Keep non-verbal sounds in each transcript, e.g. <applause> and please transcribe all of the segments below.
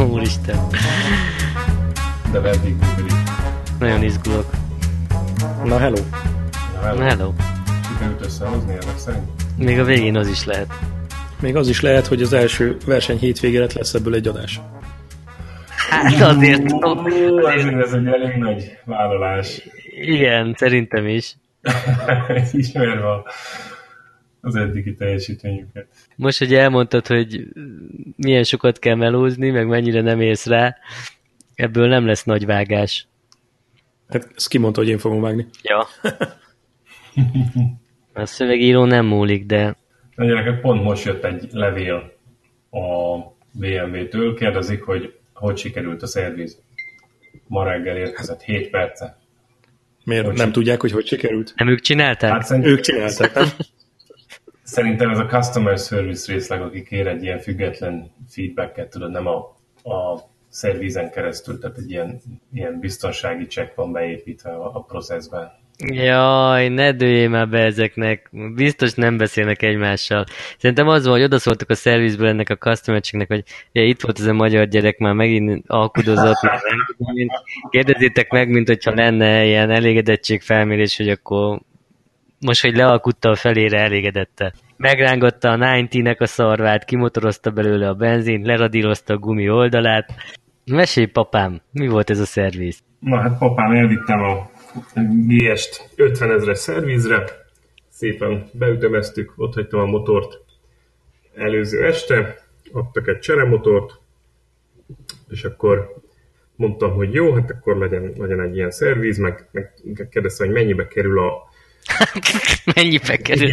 Úristen. De működik. Nagyon izgulok. Na hello. Na, hello. Na, hello. Sikerült összehozni ezek szerint? Még a végén az is lehet. Még az is lehet, hogy az első verseny hétvégére lesz ebből egy adás. Hát azért, azért ez egy elég nagy vállalás. igen, szerintem is. <laughs> Ismerve a- az eddigi teljesítményüket. Most, hogy elmondtad, hogy milyen sokat kell melózni, meg mennyire nem érsz rá, ebből nem lesz nagy vágás. Hát ezt kimondta, hogy én fogom vágni. Ja. A szövegíró nem múlik, de Na gyerekek, pont most jött egy levél a BMW-től, kérdezik, hogy hogy sikerült a szerviz. Ma reggel érkezett 7 perce. Miért Hogy nem tudják, hogy hogy sikerült? nem ők csinálták? Hát Ők csinálták, nem? Szerintem ez a customer service részleg, aki kér egy ilyen független feedbacket, tudod, nem a, a szervizen keresztül, tehát egy ilyen, ilyen biztonsági check van beépítve a, a processben. Jaj, ne dőljél már be ezeknek. Biztos nem beszélnek egymással. Szerintem az van, hogy odaszóltak a szervizből ennek a customer hogy ja, itt volt ez a magyar gyerek, már megint alkudozott, <laughs> már nem tudom én. Kérdezzétek meg, mint hogyha lenne ilyen elégedettség felmérés, hogy akkor most, hogy lealkutta a felére elégedette. Megrángatta a 90-nek a szarvát, kimotorozta belőle a benzint, leradírozta a gumi oldalát. Mesélj, papám, mi volt ez a szerviz? Na hát papám, elvittem a GS-t 50 ezres szervizre, szépen beütemeztük, ott hagytam a motort előző este, adtak egy cseremotort, és akkor mondtam, hogy jó, hát akkor legyen, legyen egy ilyen szerviz, meg, meg kérdezte, hogy mennyibe kerül a... <laughs> Mennyibe kerül?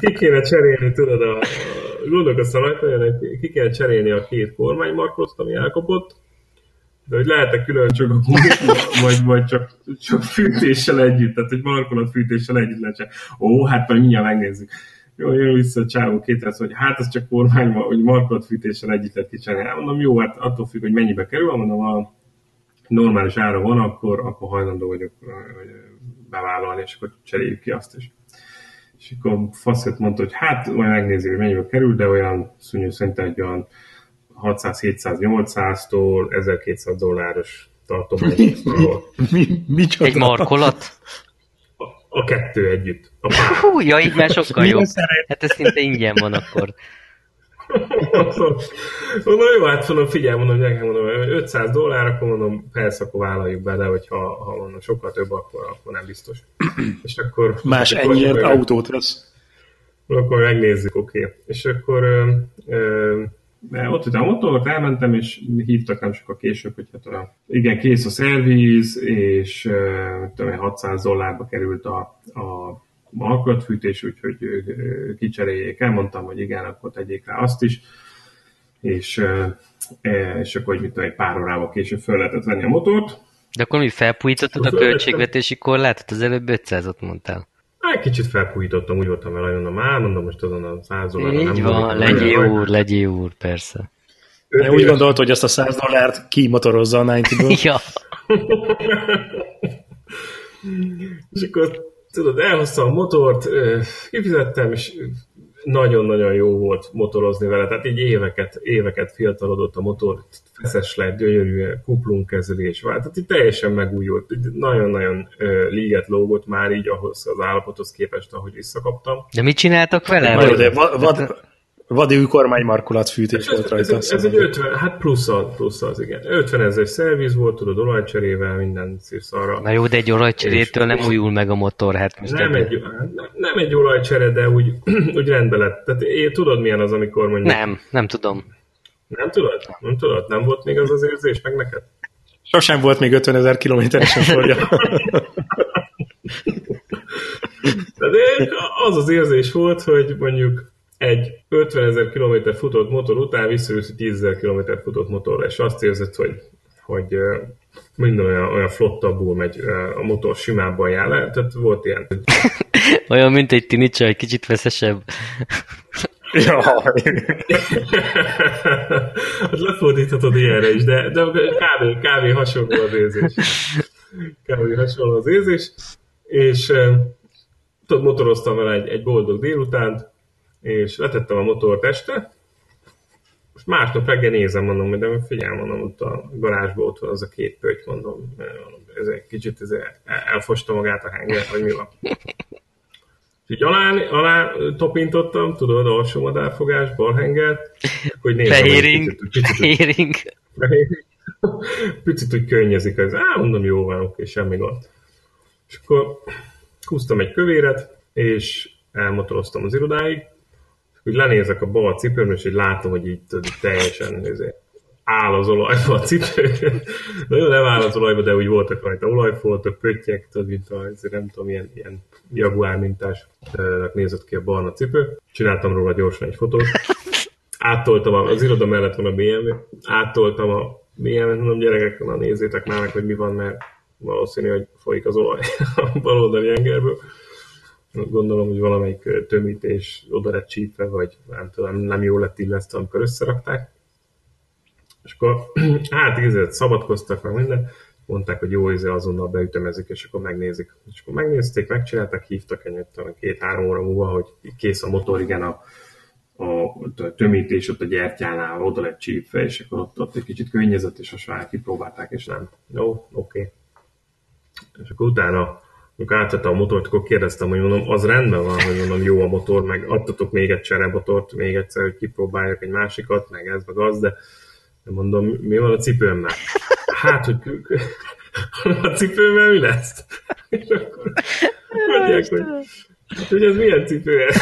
ki kéne cserélni, tudod, a, a gondolkoztam rajta, hogy ki kéne cserélni a két kormánymarkot, ami elkapott, de hogy lehet-e külön csak a vagy, vagy csak, csak fűtéssel együtt, tehát hogy markolat fűtéssel együtt lehet Ó, hát majd mindjárt megnézzük. Jó, jön vissza a csávó két perc, hogy hát ez csak kormány, hogy markolat fűtéssel együtt lehet kicserélni. Hát mondom, jó, hát attól függ, hogy mennyibe kerül, mondom, a normális ára van, akkor, akkor hajlandó vagyok hogy bevállalni, és akkor cseréljük ki azt is. És akkor Faszet mondta, hogy hát majd megnézi, hogy mennyibe kerül, de olyan szúnyog szerintem egy olyan 600-700-800-tól 1200 dolláros tartomány. Mi, micsoda? Egy markolat? A kettő együtt. A pár. Hú, ja, így már sokkal jobb. Hát ez szinte ingyen van akkor. Mondom, jó, hát mondom, figyelj, mondom, nekem mondom, 500 dollár, akkor mondom, persze, akkor vállaljuk be, de hogyha ha mondom, sokkal több, akkor, akkor nem biztos. <clears throat> És akkor... Más akkor- ennyiért akkor- autót vesz. akkor megnézzük, oké. Okay. És akkor ö, ö, de ott itt a motort, elmentem, és hívtak nem sokkal később, hogy hát olyan, igen, kész a szerviz, és ö, tudom, én, 600 dollárba került a, a markolatfűtés, úgyhogy ö, ö, kicseréljék el, mondtam, hogy igen, akkor tegyék rá azt is, és, ö, és akkor, hogy mit tudom, egy pár órával később föl lehetett venni a motort, De akkor mi felpújítottad a költségvetési korlátot? Az előbb 500-ot mondtál. Hát kicsit felpújítottam, úgy voltam vele, hogy mondom, á, mondom, most azon a 100 dollárra Így nem van, legyél úr, legyél úr, persze. De úgy gondolt, hogy azt a 100 dollárt kimotorozza a <laughs> 90-ből. Ja, <laughs> És akkor tudod, elhoztam a motort, kifizettem, és nagyon-nagyon jó volt motorozni vele, tehát így éveket, éveket fiatalodott a motor, feszes lett, gyönyörű kuplungkezelés vált, tehát így teljesen megújult, nagyon-nagyon ö, líget lógott már így ahhoz az állapothoz képest, ahogy visszakaptam. de mit csináltak vele? Na de Vagy- va- vad, vadi kormánymarkolat fűtés volt Ez, rajta. ez, ez egy 50, hát plusz az, plusz az, igen. 50 ezer szerviz volt, tudod, olajcserével, minden szírszarra. Na jó, de egy olajcserétől nem újul meg a motor, hát most Nem egy, nem, nem egy olajcsere, de úgy, <clears throat> úgy rendbe lett. Tehát én, tudod, milyen az, amikor mondjuk... Nem, nem tudom. Nem tudod? Nem tudod? Nem volt még az az érzés meg neked? Sosem volt még 50 ezer kilométeres motorja. De <laughs> az az érzés volt, hogy mondjuk egy 50 ezer kilométer futott motor után visszajössz 10 ezer kilométer futott motorra, és azt érzed, hogy, hogy minden olyan, olyan flottabbul megy, a motor simábban jár le. Tehát volt ilyen. <laughs> Olyan, mint egy tinicsa, egy kicsit feszesebb. Jaj. hát lefordíthatod ilyenre is, de, de kb, kb. hasonló az érzés. Kb. hasonló az érzés. És tudod, motoroztam vele egy, egy boldog délutánt, és letettem a motort este, most másnap reggel nézem, mondom, de figyelj, mondom, ott a garázsban ott van az a két pöty, mondom, ez egy kicsit ez elfosta magát a henger, vagy mi van. Úgyhogy alá, alá topintottam, tudod, alsó madárfogás, balhenger, hogy nézem, fehéring, picit, picit, fehéring. fehéring. <laughs> Picit úgy könnyezik az, á, mondom, jó van, oké, semmi gond. És akkor húztam egy kövéret, és elmotoroztam az irodáig, úgy lenézek a bal cipőm, és így látom, hogy így tudod, teljesen ezért, áll az olajba a cipő. <laughs> Nagyon nem áll az olajba, de úgy voltak rajta olajfoltok, pöttyek, tudod, mint a, ezért nem tudom, ilyen, ilyen jaguár mintás nézett ki a barna cipő. Csináltam róla gyorsan egy fotót. Áttoltam, az iroda mellett van a BMW, áttoltam a BMW-t, mondom, gyerekek, na nézzétek már meg, hogy mi van, mert valószínű, hogy folyik az olaj <laughs> a baloldali engerből gondolom, hogy valamelyik tömítés oda lett csípve, vagy nem tudom, nem jól lett illesztve, amikor összerakták. És akkor <clears throat> hát ízért szabadkoztak meg minden, mondták, hogy jó, íze azonnal beütemezik, és akkor megnézik. És akkor megnézték, megcsinálták, hívtak egy két-három óra múlva, hogy kész a motor, igen, a, a tömítés ott a gyertyánál oda lett csípve, és akkor ott, ott egy kicsit könnyezett, és a saját kipróbálták, és nem. Jó, oké. Okay. És akkor utána amikor átvettem a motort, akkor kérdeztem, hogy mondom, az rendben van, hogy mondom, jó a motor, meg adtatok még egy cseremotort, még egyszer, hogy kipróbáljak egy másikat, meg ez, meg az, de, mondom, mi van a cipőmmel? Hát, hogy a cipőmmel mi lesz? És akkor mondják, hogy, hát, hogy ez milyen cipő ez?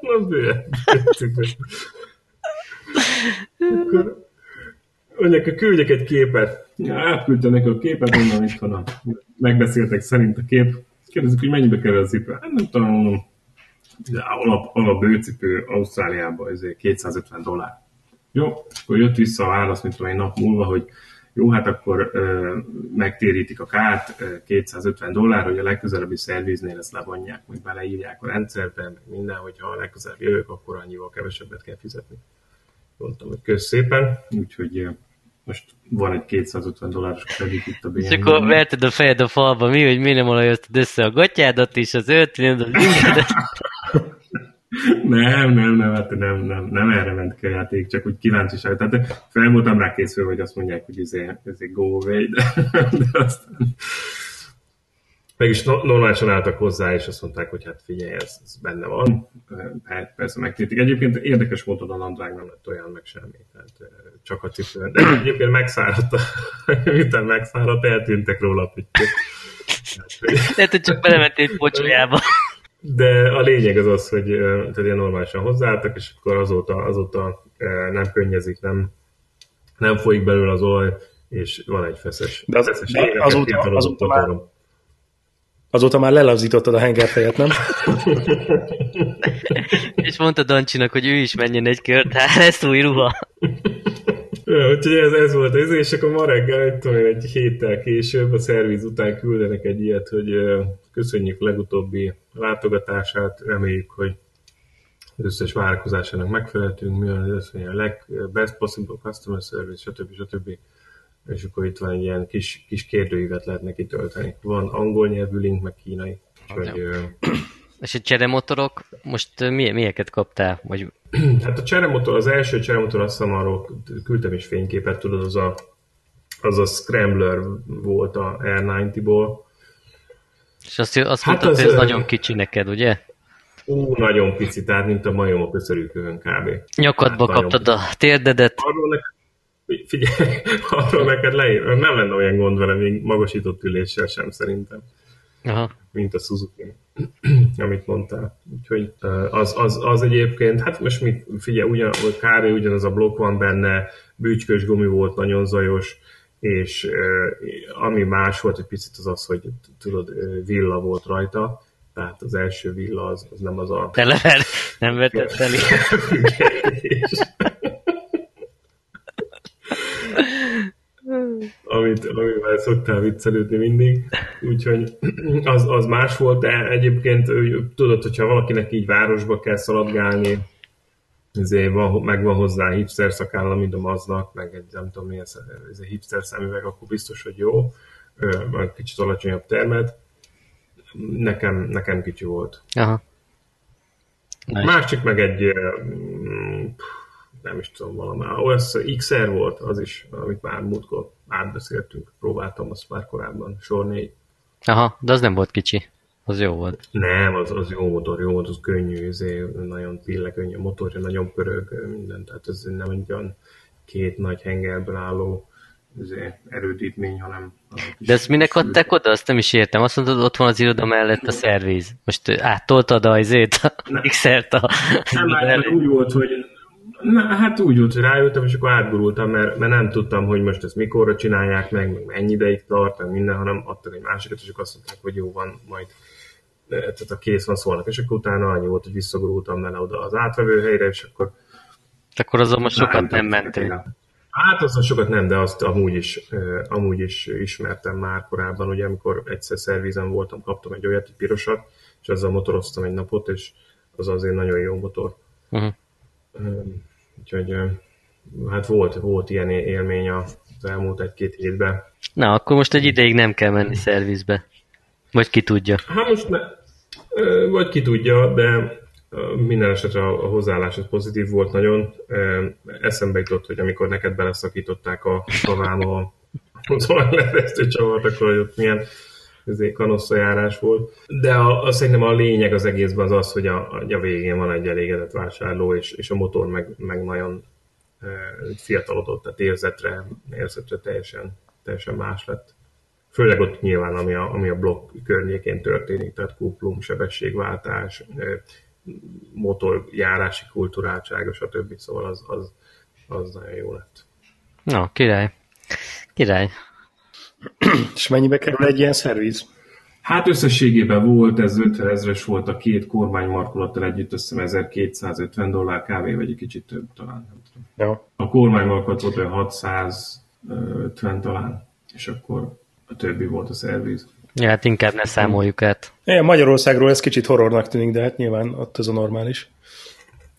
Mondom, bőle, cipő. Akkor mondják, hogy küldjek egy képet. Ja, elküldte neki a képet, onnan itt van a... Megbeszéltek szerint a kép. Kérdezik, hogy mennyibe kerül a cipő. Hát nem tudom, mondom. Alap, alap bőcipő Ausztráliában ezért 250 dollár. Jó, akkor jött vissza a válasz, mint egy nap múlva, hogy jó, hát akkor ö, megtérítik a kárt, ö, 250 dollár, hogy a legközelebbi szerviznél ezt levonják, hogy beleírják a rendszerbe, meg minden, hogyha a legközelebb jövök, akkor annyival kevesebbet kell fizetni. Mondtam, hogy kösz szépen, úgyhogy most van egy 250 dolláros kredit itt a bnb És akkor verted a fejed a falba, mi, hogy mi nem olajoztad össze a gatyádat és az öltvényt, az mindedet. <laughs> Nem, nem, nem, hát nem, nem, nem erre ment ki a játék, csak úgy kíváncsiság. Tehát fel voltam rá készül, hogy azt mondják, hogy ez egy go away, de, de aztán Mégis normálisan álltak hozzá, és azt mondták, hogy hát figyelj, ez, ez benne van. Hát persze megtétik. Egyébként érdekes volt a nadrág, nem lett olyan, meg semmi. Tehát csak a cipő. De egyébként megszáradt, <laughs> miután megszáradt, eltűntek róla a pittyök. Lehet, hogy csak belementél egy pocsolyába. De a lényeg az az, hogy tehát ilyen normálisan hozzáálltak, és akkor azóta, azóta nem könnyezik, nem, nem folyik belőle az olaj, és van egy feszes. De az, feszes azóta, azóta, már, Azóta már lelazítottad a hengerfejet, nem? <laughs> És mondta Dancsinak, hogy ő is menjen egy kört, hát lesz új ruha. Ja, úgyhogy ez, ez volt ez, és akkor ma reggel, tudom én, egy héttel később a szerviz után küldenek egy ilyet, hogy köszönjük legutóbbi látogatását, reméljük, hogy az összes várakozásának megfeleltünk, mi az a legbest possible customer service, stb. stb. stb és akkor itt van egy ilyen kis, kis kérdőívet lehet neki tölteni. Van angol nyelvű link, meg kínai. Úgyhogy, és a cseremotorok, most mi, milyeket kaptál? Vagy... <clears throat> Hát a cseremotor, az első cseremotor, azt hiszem arról küldtem is fényképet, tudod, az a, az a Scrambler volt a R90-ból. És azt, azt hát mondtad, az, hogy ez nagyon kicsi neked, ugye? Ó, nagyon pici, tehát mint a majom a köszörűkövön kb. Nyakadba hát kaptad a térdedet. Arról, nek, Figyelj, <laughs> arról neked leír, nem lenne olyan gond vele még magasított üléssel sem szerintem. Aha. Mint a Suzuki, <clears throat> amit mondtál. Úgyhogy az, az, az egyébként, hát most mit, figyelj, ugyan, kb. ugyanaz a blokk van benne, bűcskös gumi volt, nagyon zajos, és ami más volt egy picit az az, hogy tudod, villa volt rajta, tehát az első villa az, az nem az a... Tele, nem vetett fel <laughs> amit, amivel szoktál viccelődni mindig. Úgyhogy az, az más volt, de egyébként tudod, hogyha valakinek így városba kell szaladgálni, ezért van, meg van hozzá hipster szakáll, mint a maznak, meg egy nem tudom milyen ez a hipster szemüveg, akkor biztos, hogy jó. Kicsit alacsonyabb termet. Nekem, nekem kicsi volt. Aha. Másik meg egy nem is tudom, valami. OS XR volt, az is, amit már múltkor átbeszéltünk, próbáltam azt már korábban, sor 4. Aha, de az nem volt kicsi. Az jó volt. Nem, az, az jó motor, jó motor, az könnyű, ezért nagyon tényleg könnyű a motorja, nagyon pörög, minden, tehát ez nem egy olyan két nagy hengerből álló erődítmény, hanem... De ezt minek adták oda? Azt nem is értem. Azt mondod, ott van az iroda mellett a szerviz. Most áttoltad a izét, a mixert a... Nem, hát úgy volt, hogy Na, hát úgy volt, hogy rájöttem, és akkor átgurultam, mert, mert nem tudtam, hogy most ezt mikorra csinálják meg, meg mennyi ideig tart, meg minden, hanem adtak egy másikat, és akkor azt mondták, hogy jó van, majd tehát a kész van szólnak, és akkor utána annyi volt, hogy visszagurultam vele oda az átvevő helyre, és akkor... Akkor azon most sokat nem mentél. Hát azon sokat nem, de azt amúgy is, amúgy is ismertem már korábban, ugye amikor egyszer szervizen voltam, kaptam egy olyat, egy pirosat, és azzal motoroztam egy napot, és az azért nagyon jó motor. Uh-huh. Úgyhogy hát volt, volt ilyen élmény az elmúlt egy-két hétben. Na, akkor most egy ideig nem kell menni szervizbe. Vagy ki tudja. Hát most ne, vagy ki tudja, de minden esetre a hozzáállás pozitív volt nagyon. Eszembe jutott, hogy amikor neked beleszakították a szaváma az olajlepresztő csavart, akkor ott milyen kanosszajárás volt. De a, a, szerintem a lényeg az egészben az az, hogy a, a végén van egy elégedett vásárló, és, és a motor meg, meg nagyon e, fiatalodott, tehát érzetre, érzetre teljesen, teljesen más lett. Főleg ott nyilván, ami a, ami a blokk környékén történik, tehát kuplung, sebességváltás, motorjárási kulturáltsága, stb. Szóval az, az, az nagyon jó lett. Na, király. Király. <clears throat> És mennyibe kerül egy ilyen szerviz? Hát összességében volt, ez 50 ezres volt a két kormánymarkolattal együtt, össze 1250 dollár kb. vagy egy kicsit több talán. Nem tudom. Ja. A kormánymarkolat volt olyan 650 talán, és akkor a többi volt a szerviz. Ja, hát inkább ne számoljuk át. Ja, Magyarországról ez kicsit horrornak tűnik, de hát nyilván ott ez a normális.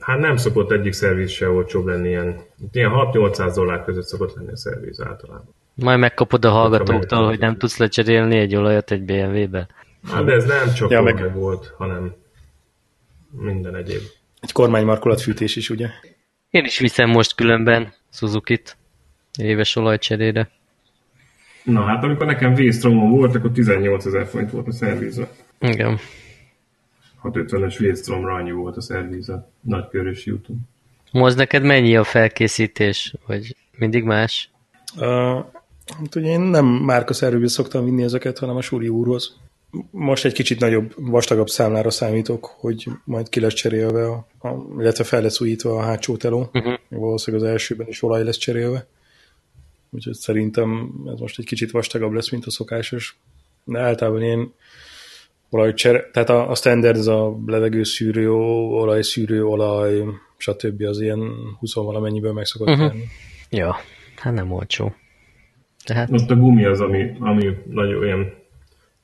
Hát nem szokott egyik szerviz se olcsóbb lenni, ilyen, ilyen 6-800 dollár között szokott lenni a szerviz általában. Majd megkapod a hallgatóktól, hogy nem tudsz lecserélni egy olajat egy BMW-be. Hát de ez nem csak ja, meg... volt, hanem minden egyéb. Egy kormánymarkolatfűtés is, ugye? Én is viszem most különben Suzuki-t éves olajcserére. Na hát amikor nekem V-Stromon volt, akkor 18 ezer forint volt a szervíza. Igen. 650-es V-Stromra annyi volt a szervíza. Nagykörösi úton. Most neked mennyi a felkészítés? Vagy mindig más? Uh, hát ugye én nem márka szervűbe szoktam vinni ezeket, hanem a Suri úrhoz. Most egy kicsit nagyobb, vastagabb számlára számítok, hogy majd ki lesz cserélve, a, a, illetve fel lesz újítva a hátsó teló. Uh-huh. Valószínűleg az elsőben is olaj lesz cserélve. Úgyhogy szerintem ez most egy kicsit vastagabb lesz, mint a szokásos. De általában én olajcsere, tehát a, a standard, ez a levegőszűrő, olajszűrő, olaj, stb. az ilyen 20 valamennyiben meg szokott uh-huh. lenni. Ja, hát nem olcsó. Tehát... Most a gumi az, ami, ami nagyon olyan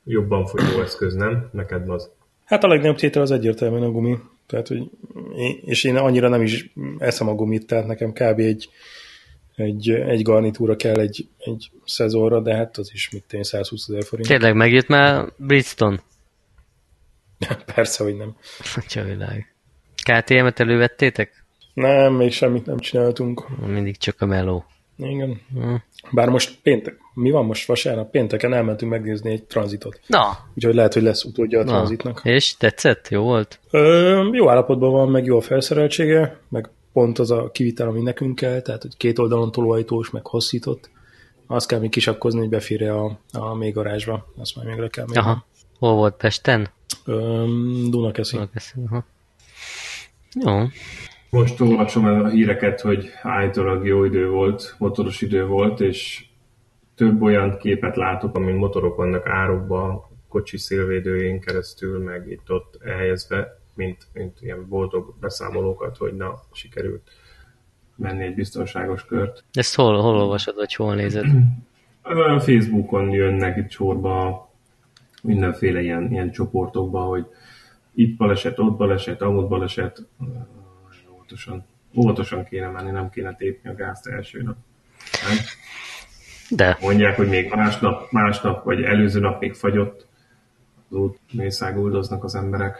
jobban fogyó eszköz, nem? Neked az. Hát a legnagyobb tétel az egyértelműen a gumi. Tehát, hogy én, és én annyira nem is eszem a gumit, tehát nekem kb. egy egy, egy garnitúra kell egy, egy szezonra, de hát az is mit én 120 ezer forint. Tényleg megjött már Bridgestone? Persze, hogy nem. Atya világ. KTM-et elővettétek? Nem, még semmit nem csináltunk. Mindig csak a meló. Igen. Hmm. Bár most péntek, mi van most vasárnap? Pénteken elmentünk megnézni egy tranzitot. Na. Úgyhogy lehet, hogy lesz utódja a Na. tranzitnak. És tetszett? Jó volt? Ö, jó állapotban van, meg jó a felszereltsége, meg pont az a kivitel, ami nekünk kell, tehát hogy két oldalon tolóajtós, meg hosszított. Azt kell még kisakkozni, hogy beférje a, a még garázsba. Azt már még le kell még. Aha. Hol volt Pesten? Öm, Dunakeszi. Dunakeszi, aha. Jó. Most olvasom a híreket, hogy állítólag jó idő volt, motoros idő volt, és több olyan képet látok, amin motorok vannak árokba, kocsi szélvédőjén keresztül, meg itt ott elhelyezve, mint, mint ilyen boldog beszámolókat, hogy na, sikerült menni egy biztonságos kört. Ezt hol, hol olvasod, vagy hol nézed? <clears throat> A Facebookon jönnek itt sorba mindenféle ilyen, ilyen csoportokba, hogy itt baleset, ott baleset, amott baleset. Óvatosan, óvatosan kéne menni, nem kéne tépni a gázt első nap. Nem? De. Mondják, hogy még másnap, másnap vagy előző nap még fagyott. Az út mészáguldoznak az emberek.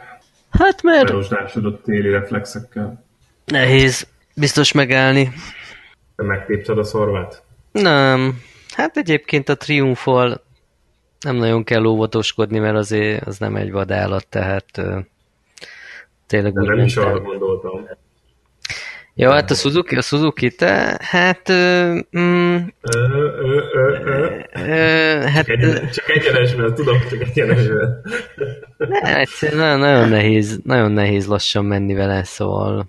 Hát mert... Berosdásodott téli reflexekkel. Nehéz, biztos megállni. Te megtépted a szorvát? Nem. Hát egyébként a triumfol nem nagyon kell óvatoskodni, mert azért az nem egy vadállat, tehát tényleg De úgy nem is arra gondoltam. Ja, hát a Suzuki, a Suzuki, te, hát, mm, Ö, ö, ö, ö. hát csak egyenesben, tudom, csak egyenesben. ne, egyszerűen nagyon, nagyon nehéz, nagyon nehéz lassan menni vele, szóval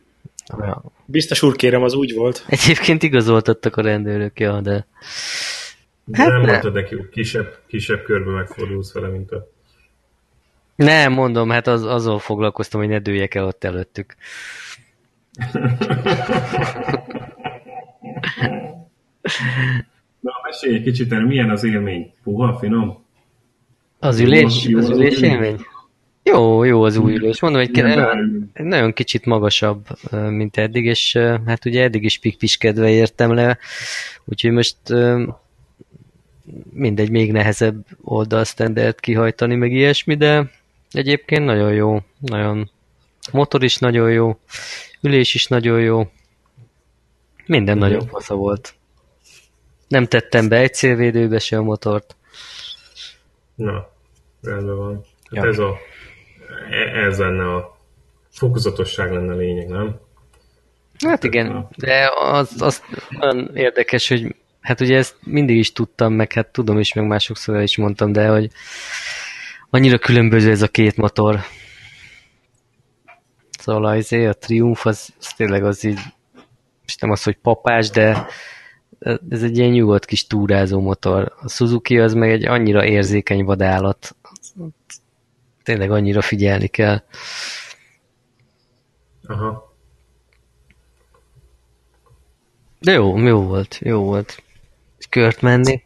ja. Biztos úr, kérem, az úgy volt. Egyébként igazoltattak a rendőrök, ja, de De Hát nem ne. mondtad neki, hogy kisebb, kisebb körbe megfordulsz vele, mint a... nem, mondom, hát az, azzal foglalkoztam, hogy ne dőljek el ott előttük. Na, mesélj egy kicsit erről, milyen az élmény? Puha, finom? Az ülés, Jó, az ülés élmény? Jó, jó az új ülés. Mondom, egy nagyon, nagyon kicsit magasabb, mint eddig, és hát ugye eddig is pikpiskedve értem le, úgyhogy most mindegy, még nehezebb oldalstandard kihajtani, meg ilyesmi, de egyébként nagyon jó, nagyon motor is nagyon jó, ülés is nagyon jó, minden Mhm. nagyon fasza volt. Nem tettem be egy szélvédőbe se a motort. Na, rendben van. Hát Ja. ez a... Ez lenne a fokozatosság lenne a lényeg, nem? Hát igen, de az, az olyan érdekes, hogy hát ugye ezt mindig is tudtam, meg hát tudom is, meg másokszor el is mondtam, de hogy annyira különböző ez a két motor. Szóval az, a Triumph az, az tényleg az így, most nem az, hogy papás, de ez egy ilyen nyugodt kis túrázó motor. A Suzuki az meg egy annyira érzékeny vadállat. Tényleg annyira figyelni kell. Aha. De jó, jó volt, jó volt. Kört menni.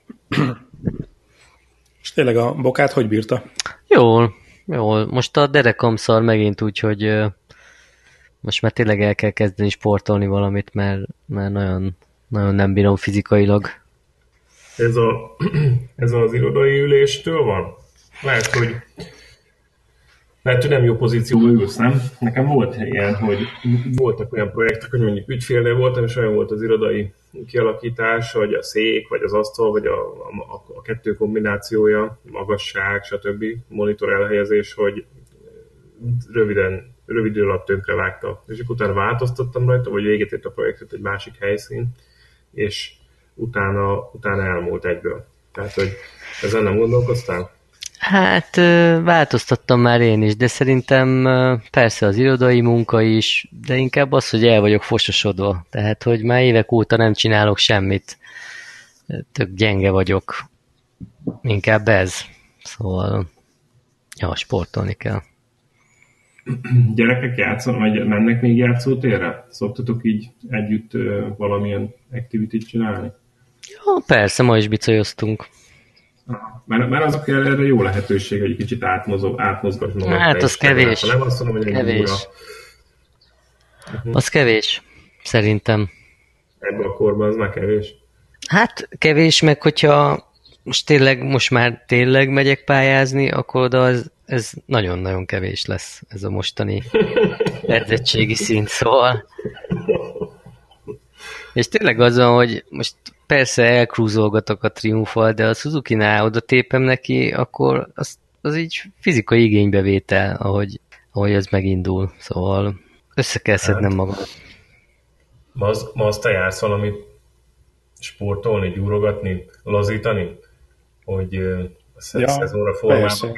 És tényleg a bokát hogy bírta? Jól, jól. Most a derekam szar megint úgy, hogy most már tényleg el kell kezdeni sportolni valamit, mert, mert nagyon, nagyon nem bírom fizikailag. Ez, a, <clears throat> ez az irodai üléstől van? Lehet, hogy lehet, hogy nem jó pozícióban ülsz, nem? Nekem volt ilyen, hogy voltak olyan projektek, hogy mondjuk ügyfélnél voltam, és olyan volt az irodai kialakítás, vagy a szék, vagy az asztal, vagy a, a, a kettő kombinációja, magasság, stb. monitor elhelyezés, hogy röviden, rövid idő alatt tönkre vágta. És utána változtattam rajta, vagy véget ért a projektet egy másik helyszín, és utána, utána elmúlt egyből. Tehát, hogy ezen nem gondolkoztál? Hát változtattam már én is, de szerintem persze az irodai munka is, de inkább az, hogy el vagyok fososodva. Tehát, hogy már évek óta nem csinálok semmit. Tök gyenge vagyok. Inkább ez. Szóval, ja, sportolni kell. <clears throat> Gyerekek játszanak, vagy mennek még játszótérre? Szoktatok így együtt valamilyen activity csinálni? Ja, persze, ma is bicajoztunk. Mert, mert azok erre jó lehetőség, hogy egy kicsit átmozog, átmozgatsz magad. Hát, az kevés. Nem azt mondom, hogy Kevés. óra Az kevés, szerintem. ebben a korban, az már kevés. Hát kevés, meg hogyha most tényleg, most már tényleg megyek pályázni, akkor oda az, ez nagyon-nagyon kevés lesz, ez a mostani <laughs> edzettségi szint, szóval. És tényleg az van, hogy most persze elkrúzolgatok a triumfal, de a Suzuki-nál oda tépem neki, akkor az, az így fizikai igénybevétel, ahogy, ahogy ez megindul. Szóval össze kell szednem magam. Ma, az, ma azt te jársz valamit sportolni, gyúrogatni, lazítani, hogy a Ja, szezonra formában persze.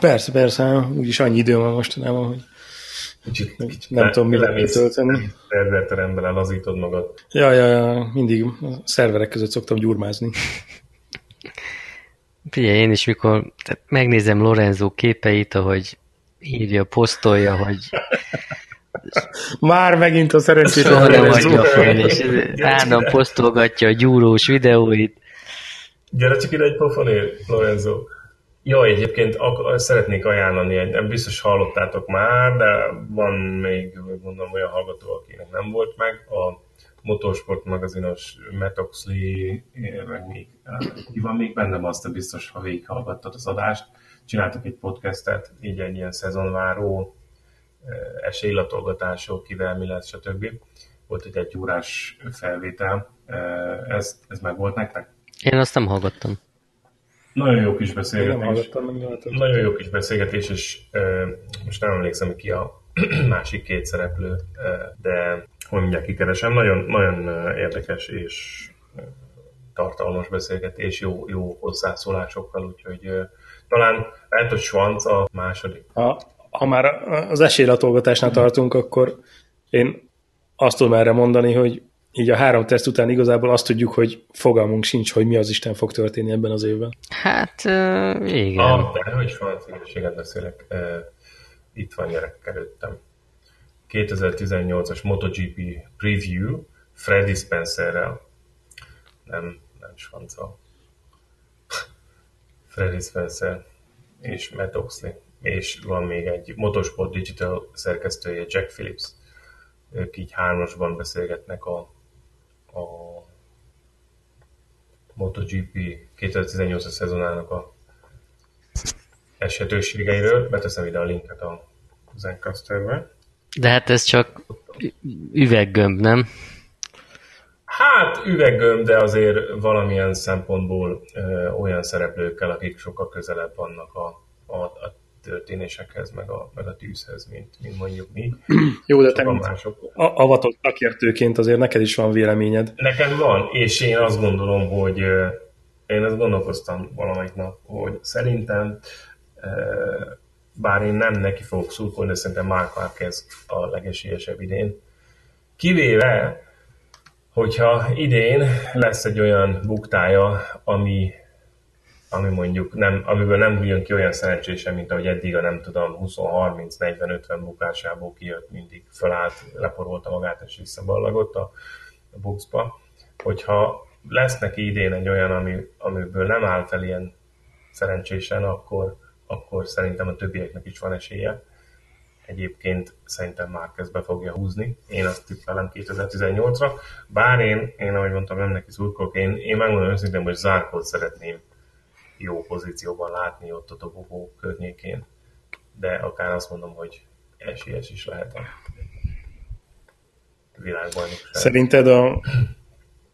Persze, persze, úgyis annyi idő van mostanában, hogy Kicsit, kicsit Nem tudom, mivel lemész kitölteni. Szerverteremben elazítod magad. ja, ja, ja, mindig a szerverek között szoktam gyurmázni. Figyelj, én is mikor tehát megnézem Lorenzo képeit, ahogy írja, posztolja, hogy Már megint a szerencsétlen soha nem Lorenzo. hagyja fel, és állandóan posztolgatja a gyúrós videóit. Gyere csak ide egy pofonér, Lorenzo. Jó, egyébként ak- szeretnék ajánlani, nem biztos hallottátok már, de van még, mondom, olyan hallgató, akinek nem volt meg, a motorsport magazinos Matt Oxley, meg még, ki van még bennem, azt te biztos, ha végighallgattad az adást. Csináltak egy podcastet, így egy ilyen szezonváró esélylatolgatások, kivel mi lesz, stb. Volt egy egy órás felvétel. Ez, ez meg volt nektek? Én azt nem hallgattam. Nagyon jó kis beszélgetés. Nagyon jó kis beszélgetés, és uh, most nem emlékszem, ki a <clears throat> másik két szereplő, uh, de hogy mindjárt kikeresem. Nagyon, nagyon érdekes és tartalmas beszélgetés, jó, jó hozzászólásokkal, úgyhogy uh, talán lehet, hogy Schwanz a második. Ha, ha már az esélylatolgatásnál tartunk, akkor én azt tudom erre mondani, hogy így a három teszt után igazából azt tudjuk, hogy fogalmunk sincs, hogy mi az Isten fog történni ebben az évben. Hát, uh, igen. Ah, de hogy van, igazséget beszélek. Uh, itt van gyerekek előttem. 2018-as MotoGP Preview Freddy Spencerrel. Nem, nem Svanca. <laughs> Freddy Spencer és Matt Oxley. És van még egy Motorsport Digital szerkesztője Jack Phillips. Ők így hármasban beszélgetnek a a MotoGP 2018-as szezonának a esetőségeiről. Beteszem ide a linket a Zencasterbe. De hát ez csak üveggömb, nem? Hát üveggömb, de azért valamilyen szempontból ö, olyan szereplőkkel, akik sokkal közelebb vannak a, a, a történésekhez, meg a, meg a tűzhez, mint, mint mondjuk mi. <clears throat> Jó, de te mások. avatott szakértőként azért neked is van véleményed. Nekem van, és én azt gondolom, hogy én azt gondolkoztam valamelyik nap, hogy szerintem bár én nem neki fogok szurkolni, de szerintem Mark Marquez a legesélyesebb idén. Kivéve, hogyha idén lesz egy olyan buktája, ami ami mondjuk nem, amiből nem jön ki olyan szerencsésen, mint ahogy eddig a nem tudom 20-30-40-50 bukásából kijött, mindig fölállt, leporolta magát és visszaballagott a, a boxba. Hogyha lesz neki idén egy olyan, ami, amiből nem áll fel ilyen szerencsésen, akkor, akkor szerintem a többieknek is van esélye. Egyébként szerintem már be fogja húzni. Én azt tippelem 2018-ra. Bár én, én ahogy mondtam, nem neki szurkolok, én, én megmondom őszintén, hogy Zárkot szeretném jó pozícióban látni ott a dobogó környékén, de akár azt mondom, hogy esélyes is lehet a világbajnokság. Szerinted a,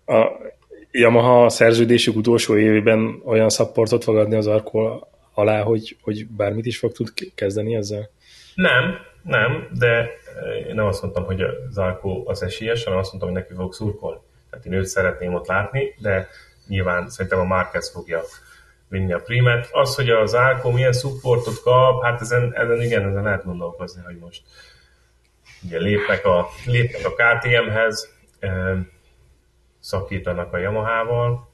a Yamaha szerződésük utolsó évében olyan szapportot fog adni az Arkol alá, hogy, hogy bármit is fog tud kezdeni ezzel? Nem, nem, de én nem azt mondtam, hogy az Arko az esélyes, hanem azt mondtam, hogy neki fog szurkolni. Tehát én őt szeretném ott látni, de nyilván szerintem a Márquez fogja vinni a primet. Az, hogy az Álko milyen supportot kap, hát ezen, ezen igen, ezen lehet gondolkozni, hogy most ugye lépnek a, lépnek a KTM-hez, szakítanak a Yamaha-val.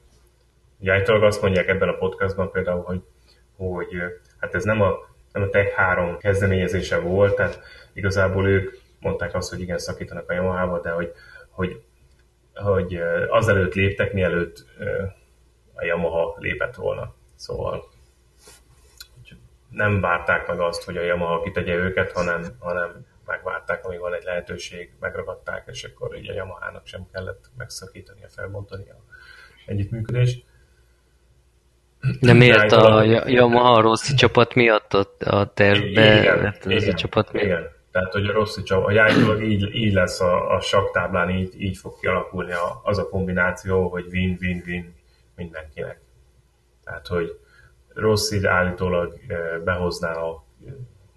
Ugye azt mondják ebben a podcastban például, hogy, hogy hát ez nem a, nem a Tech 3 kezdeményezése volt, tehát igazából ők mondták azt, hogy igen, szakítanak a Yamaha-val, de hogy, hogy, hogy azelőtt léptek, mielőtt a Yamaha lépett volna. Szóval nem várták meg azt, hogy a Yamaha kitegye őket, hanem, hanem megvárták, amíg van egy lehetőség, megragadták, és akkor így a Yamaha-nak sem kellett megszakítani, felbontani a együttműködést. De miért a Yamaha a Rossi csapat miatt a tervbe igen, igen, a csapat miatt? Igen, tehát hogy a Rossi csapat, a így, így lesz a, a saktáblán, így, így fog kialakulni a, az a kombináció, hogy win-win-win mindenkinek. Tehát, hogy Rossi állítólag eh, behozná a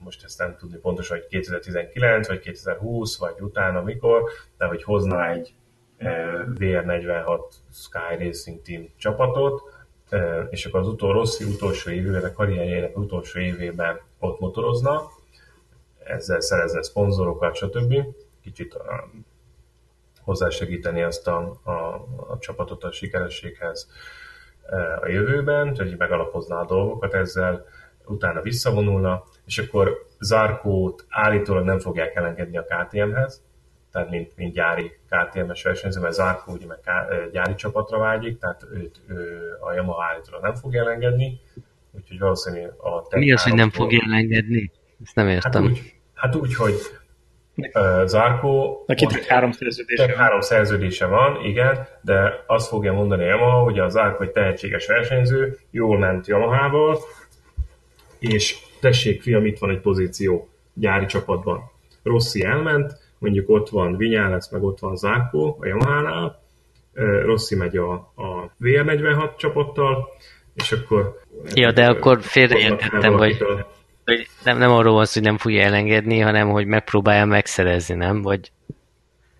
most ezt nem tudni pontosan, hogy 2019, vagy 2020, vagy utána mikor, de hogy hozna egy eh, VR46 Sky Racing Team csapatot, eh, és akkor az utol, Rossi utolsó évében, a karrierjének utolsó évében ott motorozna, ezzel szerezne szponzorokat, stb. Kicsit hozzásegíteni azt a, a, a csapatot a sikerességhez a jövőben, hogy megalapozná a dolgokat ezzel, utána visszavonulna, és akkor Zarkót állítólag nem fogják elengedni a KTM-hez, tehát mint, mint gyári KTM-es versenyző, mert Zarkó ugye meg gyári csapatra vágyik, tehát őt ő, a Yamaha állítólag nem fog elengedni, úgyhogy valószínű a Mi az, hogy nem fog elengedni? Ezt nem értem. Hát úgy, hát úgy hogy Zárkó... Neki három szerződése van. Három szerződése van, igen, de azt fogja mondani Yamaha, hogy a Zárkó egy tehetséges versenyző, jól ment Yamaha-val, és tessék fiam, itt van egy pozíció gyári csapatban. Rossi elment, mondjuk ott van Vinyales, meg ott van Zárkó a Yamaha-nál, Rossi megy a, a VR46 csapattal, és akkor... Ja, de akkor félreértettem, hogy, hogy nem, nem arról van szó, hogy nem fogja elengedni, hanem hogy megpróbálja megszerezni, nem? Vagy...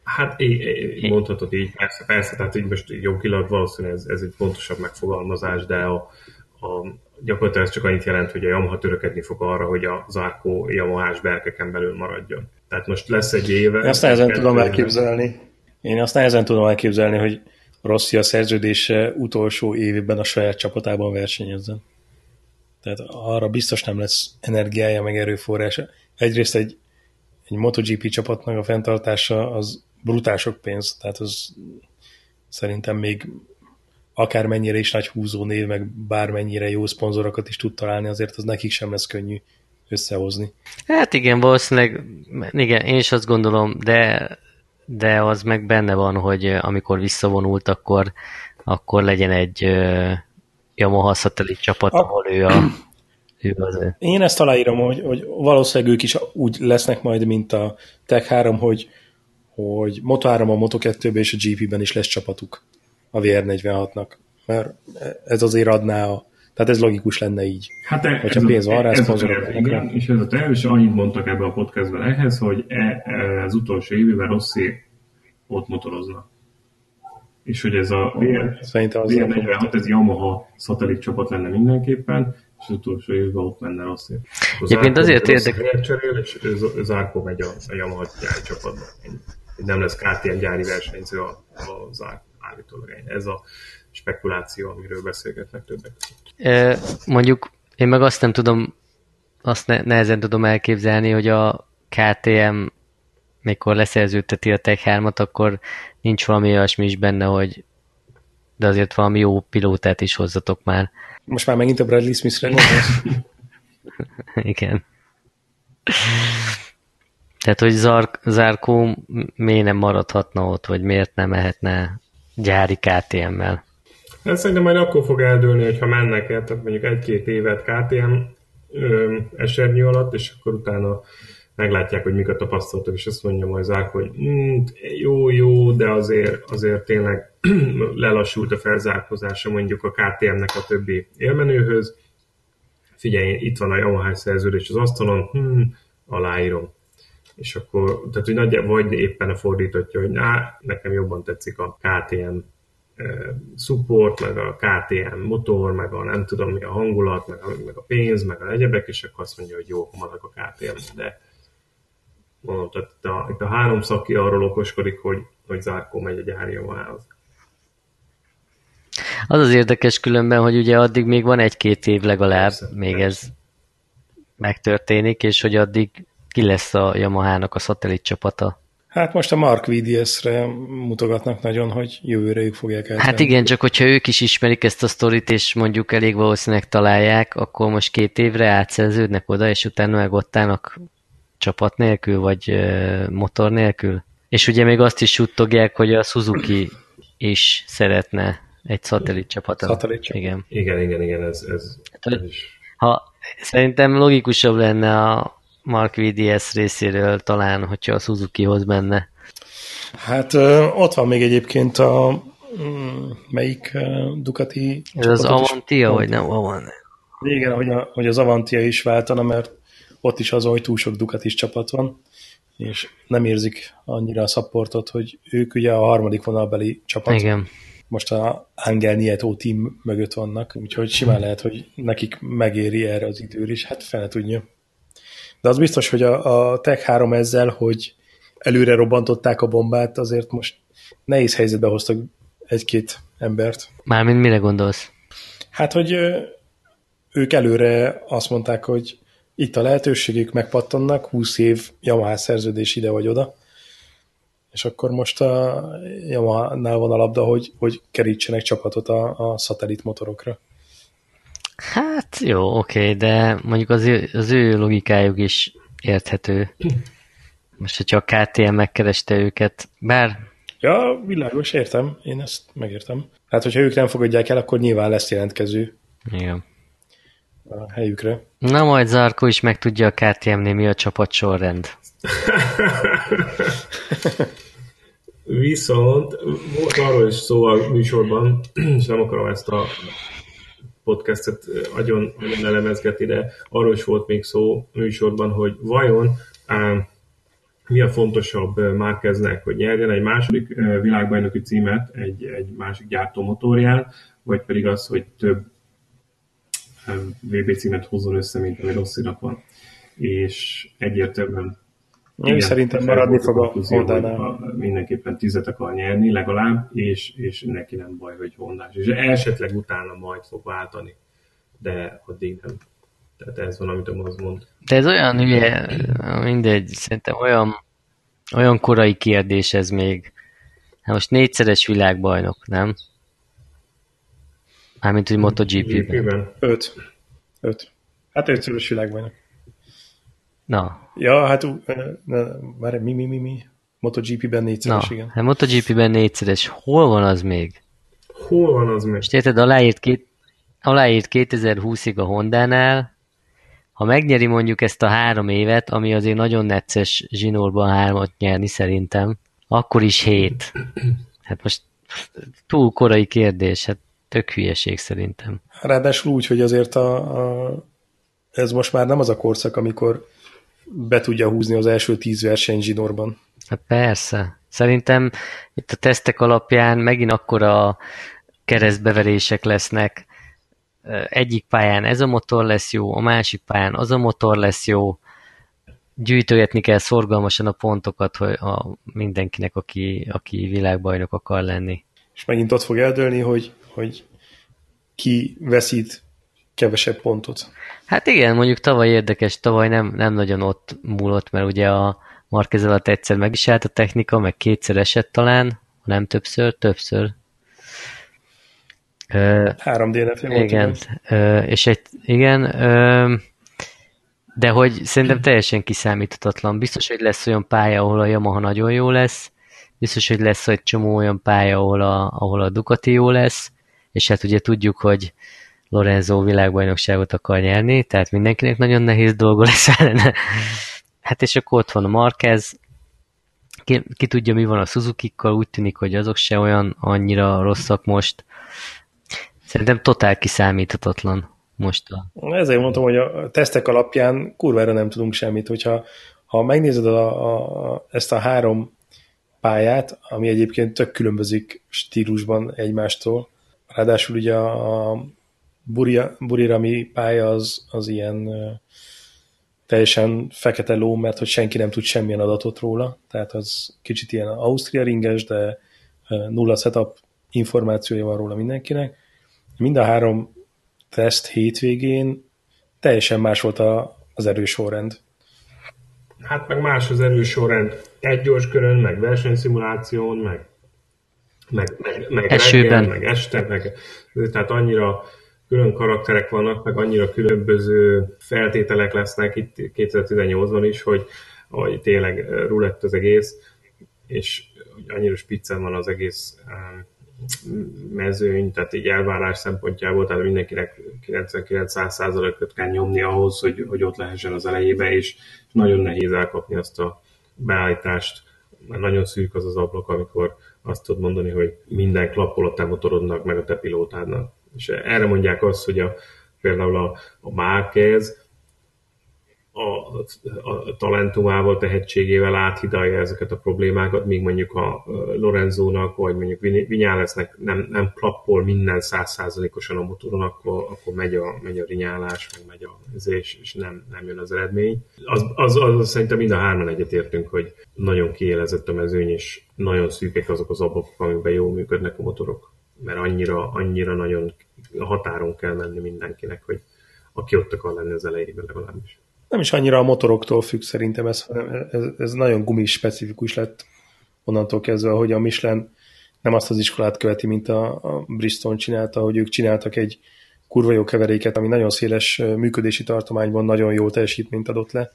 Hát é, mondhatod így, persze, persze, tehát így most jogilag valószínűleg ez, ez egy pontosabb megfogalmazás, de a, a, gyakorlatilag ez csak annyit jelent, hogy a Yamaha törekedni fog arra, hogy a Zarko Yamahás berkeken belül maradjon. Tehát most lesz egy éve... Én azt nehezen tudom elképzelni. Én azt nehezen tudom elképzelni, hogy Rossi a szerződése utolsó évében a saját csapatában versenyezzen. Tehát arra biztos nem lesz energiája, meg erőforrása. Egyrészt egy, egy MotoGP csapatnak a fenntartása az brutál sok pénz, tehát az szerintem még akármennyire is nagy húzó név, meg bármennyire jó szponzorokat is tud találni, azért az nekik sem lesz könnyű összehozni. Hát igen, valószínűleg, igen, én is azt gondolom, de, de az meg benne van, hogy amikor visszavonult, akkor, akkor legyen egy uh, Yamaha szatellit csapat, a... ahol ő a <clears throat> ő az. Én ezt aláírom, hogy, hogy valószínűleg ők is úgy lesznek majd, mint a Tech 3, hogy, hogy Moto3 a Moto2-ben és a GP-ben is lesz csapatuk a VR46-nak. Mert ez azért adná a, tehát ez logikus lenne így. Hát e, Hogyha ez pénz van rá, szponzorok. Igen, és ez a terv, és annyit mondtak ebbe a podcastben ehhez, hogy e, e, az utolsó évben Rossi ott motorozna. És hogy ez a VR, VR46, ez Yamaha szatellit csapat lenne mindenképpen, és az utolsó évben ott menne Rossi. Egyébként azért érdekes. Cserél, és Zárko megy a, a Yamaha gyári csapatba. Nem lesz KTM gyári versenyző a, a Zárko állítólag. Ez a spekuláció, amiről beszélgetnek többek. E, mondjuk én meg azt nem tudom, azt ne, nehezen tudom elképzelni, hogy a KTM mikor leszerződteti a Tech 3-at, akkor nincs valami olyasmi is benne, hogy de azért valami jó pilótát is hozzatok már. Most már megint a Bradley Smith-re gondolsz? <laughs> Igen. Tehát, hogy Zark, Zarkó miért nem maradhatna ott, vagy miért nem mehetne gyári KTM-mel? Hát szerintem majd akkor fog eldőlni, hogyha mennek el, tehát mondjuk egy-két évet KTM ö, esernyő alatt, és akkor utána meglátják, hogy mik a tapasztalatok, és azt mondja majd Zák, hogy mm, jó, jó, de azért, azért tényleg <clears throat> lelassult a felzárkozása mondjuk a KTM-nek a többi élmenőhöz. Figyelj, itt van a Yamaha szerződés az asztalon, hm, aláírom. És akkor, tehát hogy nagyjából vagy éppen a fordítottja, hogy ná, nekem jobban tetszik a KTM support, meg a KTM motor, meg a nem tudom mi a hangulat, meg a, meg a pénz, meg a egyebek, és akkor azt mondja, hogy jó, maradok a KTM, de mondom, tehát itt a, itt a három szaki arról okoskodik, hogy, hogy Zárkó megy a gyári Az az érdekes különben, hogy ugye addig még van egy-két év legalább, persze, még persze. ez megtörténik, és hogy addig ki lesz a Yamaha-nak a szatellit csapata. Hát most a Mark VDS-re mutogatnak nagyon, hogy jövőre ők fogják eltenni. Hát igen, csak hogyha ők is ismerik ezt a sztorit, és mondjuk elég valószínűleg találják, akkor most két évre átszerződnek oda, és utána meg ott állnak csapat nélkül, vagy motor nélkül. És ugye még azt is suttogják, hogy a Suzuki is szeretne egy szatellit csapatot. Szatellit csapat. Igen. Igen, igen, igen, ez, ez, hát, ez is. Ha, szerintem logikusabb lenne a Mark VDS részéről talán, hogyha a Suzuki-hoz menne. Hát ott van még egyébként a mm, melyik Ducati Ez az Avantia, vagy nem Avant? Igen, hogy, a, hogy az Avantia is váltana, mert ott is az, hogy túl sok Ducatis csapat van, és nem érzik annyira a szapportot, hogy ők ugye a harmadik vonalbeli csapat. Igen. Most a Angel Nieto team mögött vannak, úgyhogy simán lehet, hogy nekik megéri erre az idő is, hát fel tudja. De az biztos, hogy a, a Tech 3 ezzel, hogy előre robbantották a bombát, azért most nehéz helyzetbe hoztak egy-két embert. Mármint mire gondolsz? Hát, hogy ők előre azt mondták, hogy itt a lehetőségük, megpattannak, 20 év Yamaha szerződés ide vagy oda, és akkor most a Yamaha-nál van a labda, hogy, hogy kerítsenek csapatot a, a szatellit motorokra. Hát jó, oké, de mondjuk az ő, az ő logikájuk is érthető. Most, hogyha a KTM megkereste őket, bár... Ja, világos, értem, én ezt megértem. Hát, hogyha ők nem fogadják el, akkor nyilván lesz jelentkező. Igen. A helyükre. Na majd Zarko is megtudja a KTM-nél mi a csapat sorrend. <laughs> Viszont volt arról is szó a műsorban, és nem akarom ezt a podcastet agyon, agyon elemezgetni, de arról is volt még szó a műsorban, hogy vajon mi a fontosabb Márkeznek, hogy nyerjen egy második világbajnoki címet egy, egy másik gyártó motorján, vagy pedig az, hogy több VB címet hozzon össze, mint ami Rosszinak van. És egyértelműen én szerintem maradni fog a Honda-nál. Mindenképpen tizet akar nyerni legalább, és, és neki nem baj, hogy Hondás. És esetleg utána majd fog váltani, de addig nem. Tehát ez van, amit az mond. De ez olyan hülye, mindegy, szerintem olyan, olyan korai kérdés ez még. Hát most négyszeres világbajnok, nem? Mármint, hogy MotoGP-ben. Öt. Öt. Hát ötszörös világbajnok. Na. Ja, hát már mi, mi, mi, mi? MotoGP-ben négyszeres, Na, igen. Hát MotoGP-ben négyszeres. Hol van az még? Hol van az még? Most érted, aláírt, két, aláírt 2020-ig a Honda-nál, ha megnyeri mondjuk ezt a három évet, ami azért nagyon necces zsinórban hármat nyerni szerintem, akkor is hét. Hát most túl korai kérdés, hát tök hülyeség szerintem. Ráadásul úgy, hogy azért a, a, ez most már nem az a korszak, amikor be tudja húzni az első tíz verseny zsinórban. Hát persze. Szerintem itt a tesztek alapján megint akkor a keresztbeverések lesznek. Egyik pályán ez a motor lesz jó, a másik pályán az a motor lesz jó. Gyűjtögetni kell szorgalmasan a pontokat hogy a mindenkinek, aki, aki világbajnok akar lenni. És megint ott fog eldőlni, hogy, hogy ki veszít kevesebb pontot. Hát igen, mondjuk tavaly érdekes, tavaly nem, nem nagyon ott múlott, mert ugye a Marquez alatt egyszer meg is állt a technika, meg kétszer esett talán, nem többször, többször. Három DNF Igen, ö, és egy, igen, ö, de hogy szerintem teljesen kiszámíthatatlan. Biztos, hogy lesz olyan pálya, ahol a Yamaha nagyon jó lesz, biztos, hogy lesz egy csomó olyan pálya, ahol a, ahol a Ducati jó lesz, és hát ugye tudjuk, hogy Lorenzo világbajnokságot akar nyerni, tehát mindenkinek nagyon nehéz dolga lesz <laughs> ellene. Hát és akkor ott van a Marquez, ki, ki tudja, mi van a suzuki úgy tűnik, hogy azok se olyan annyira rosszak most. Szerintem totál kiszámíthatatlan most. A... Ezért mondtam, hogy a tesztek alapján kurvára nem tudunk semmit, hogyha ha megnézed a, a, ezt a három pályát, ami egyébként tök különbözik stílusban egymástól, ráadásul ugye a, a Burirami pálya az, az ilyen teljesen fekete ló, mert hogy senki nem tud semmilyen adatot róla, tehát az kicsit ilyen Ausztria ringes, de nulla setup információja van róla mindenkinek. Mind a három teszt hétvégén teljesen más volt a, az erősorrend. Hát meg más az erősorrend. Egy gyors körön, meg versenyszimuláción, meg, meg, meg, meg reggel, meg este, meg, tehát annyira külön karakterek vannak, meg annyira különböző feltételek lesznek itt 2018-ban is, hogy, hogy tényleg rulett az egész, és annyira spiccen van az egész mezőny, tehát így elvárás szempontjából, tehát mindenkinek 99-100%-ot kell nyomni ahhoz, hogy, hogy ott lehessen az elejébe, és nagyon nehéz elkapni azt a beállítást, mert nagyon szűk az az ablak, amikor azt tudod mondani, hogy minden klappol a te motorodnak, meg a te pilótádnak. És erre mondják azt, hogy a, például a, a Márquez a, a talentumával, tehetségével áthidalja ezeket a problémákat, míg mondjuk a Lorenzónak, vagy mondjuk Vinyálesznek nem, nem klappol minden százszázalékosan a motoron, akkor, akkor megy, a, megy a rinyálás, meg megy a és, és nem, nem jön az eredmény. Az, az, az, az szerintem mind a hárman egyetértünk, hogy nagyon kiélezett a mezőny, és nagyon szűkek azok az ablakok, amikben jól működnek a motorok. Mert annyira, annyira nagyon határon kell menni mindenkinek, hogy aki ott akar lenni az elejében legalábbis. Nem is annyira a motoroktól függ szerintem ez, ez, ez nagyon gumis specifikus lett onnantól kezdve, hogy a Michelin nem azt az iskolát követi, mint a, a Bristol csinálta, hogy ők csináltak egy kurva jó keveréket, ami nagyon széles működési tartományban nagyon jó teljesítményt adott le.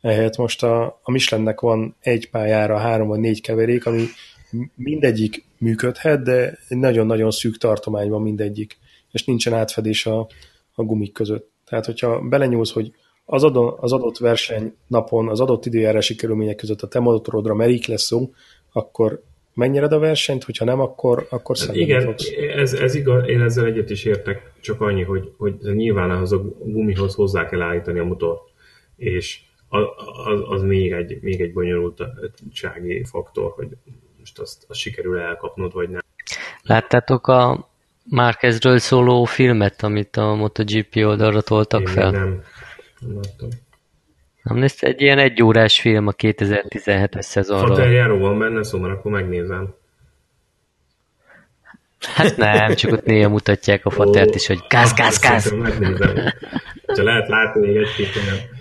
Ehelyett most a, a Michelinnek van egy pályára három vagy négy keverék, ami mindegyik működhet, de nagyon-nagyon szűk tartományban mindegyik, és nincsen átfedés a, a gumik között. Tehát, hogyha belenyúlsz, hogy az, adott, az adott verseny napon, az adott időjárási körülmények között a te motorodra merik lesz szó, akkor megnyered a versenyt, hogyha nem, akkor, akkor hát Igen, ez, ez igaz, én ezzel egyet is értek, csak annyi, hogy, hogy nyilván ahhoz a gumihoz hozzá kell állítani a motort, és az, az, az még egy, még egy bonyolultsági faktor, hogy most azt, azt sikerül elkapnod, vagy nem. Láttátok a Márkezről szóló filmet, amit a MotoGP oldalra toltak Én fel? Nem, nem láttam. Nem lesz egy ilyen egyórás film a 2017-es szezonról. Faterjáró van benne, szóval akkor megnézem. Hát nem, csak ott néha mutatják a fatert is, hogy gáz, gáz, gáz. Megnézem. Ha lehet látni még egy-két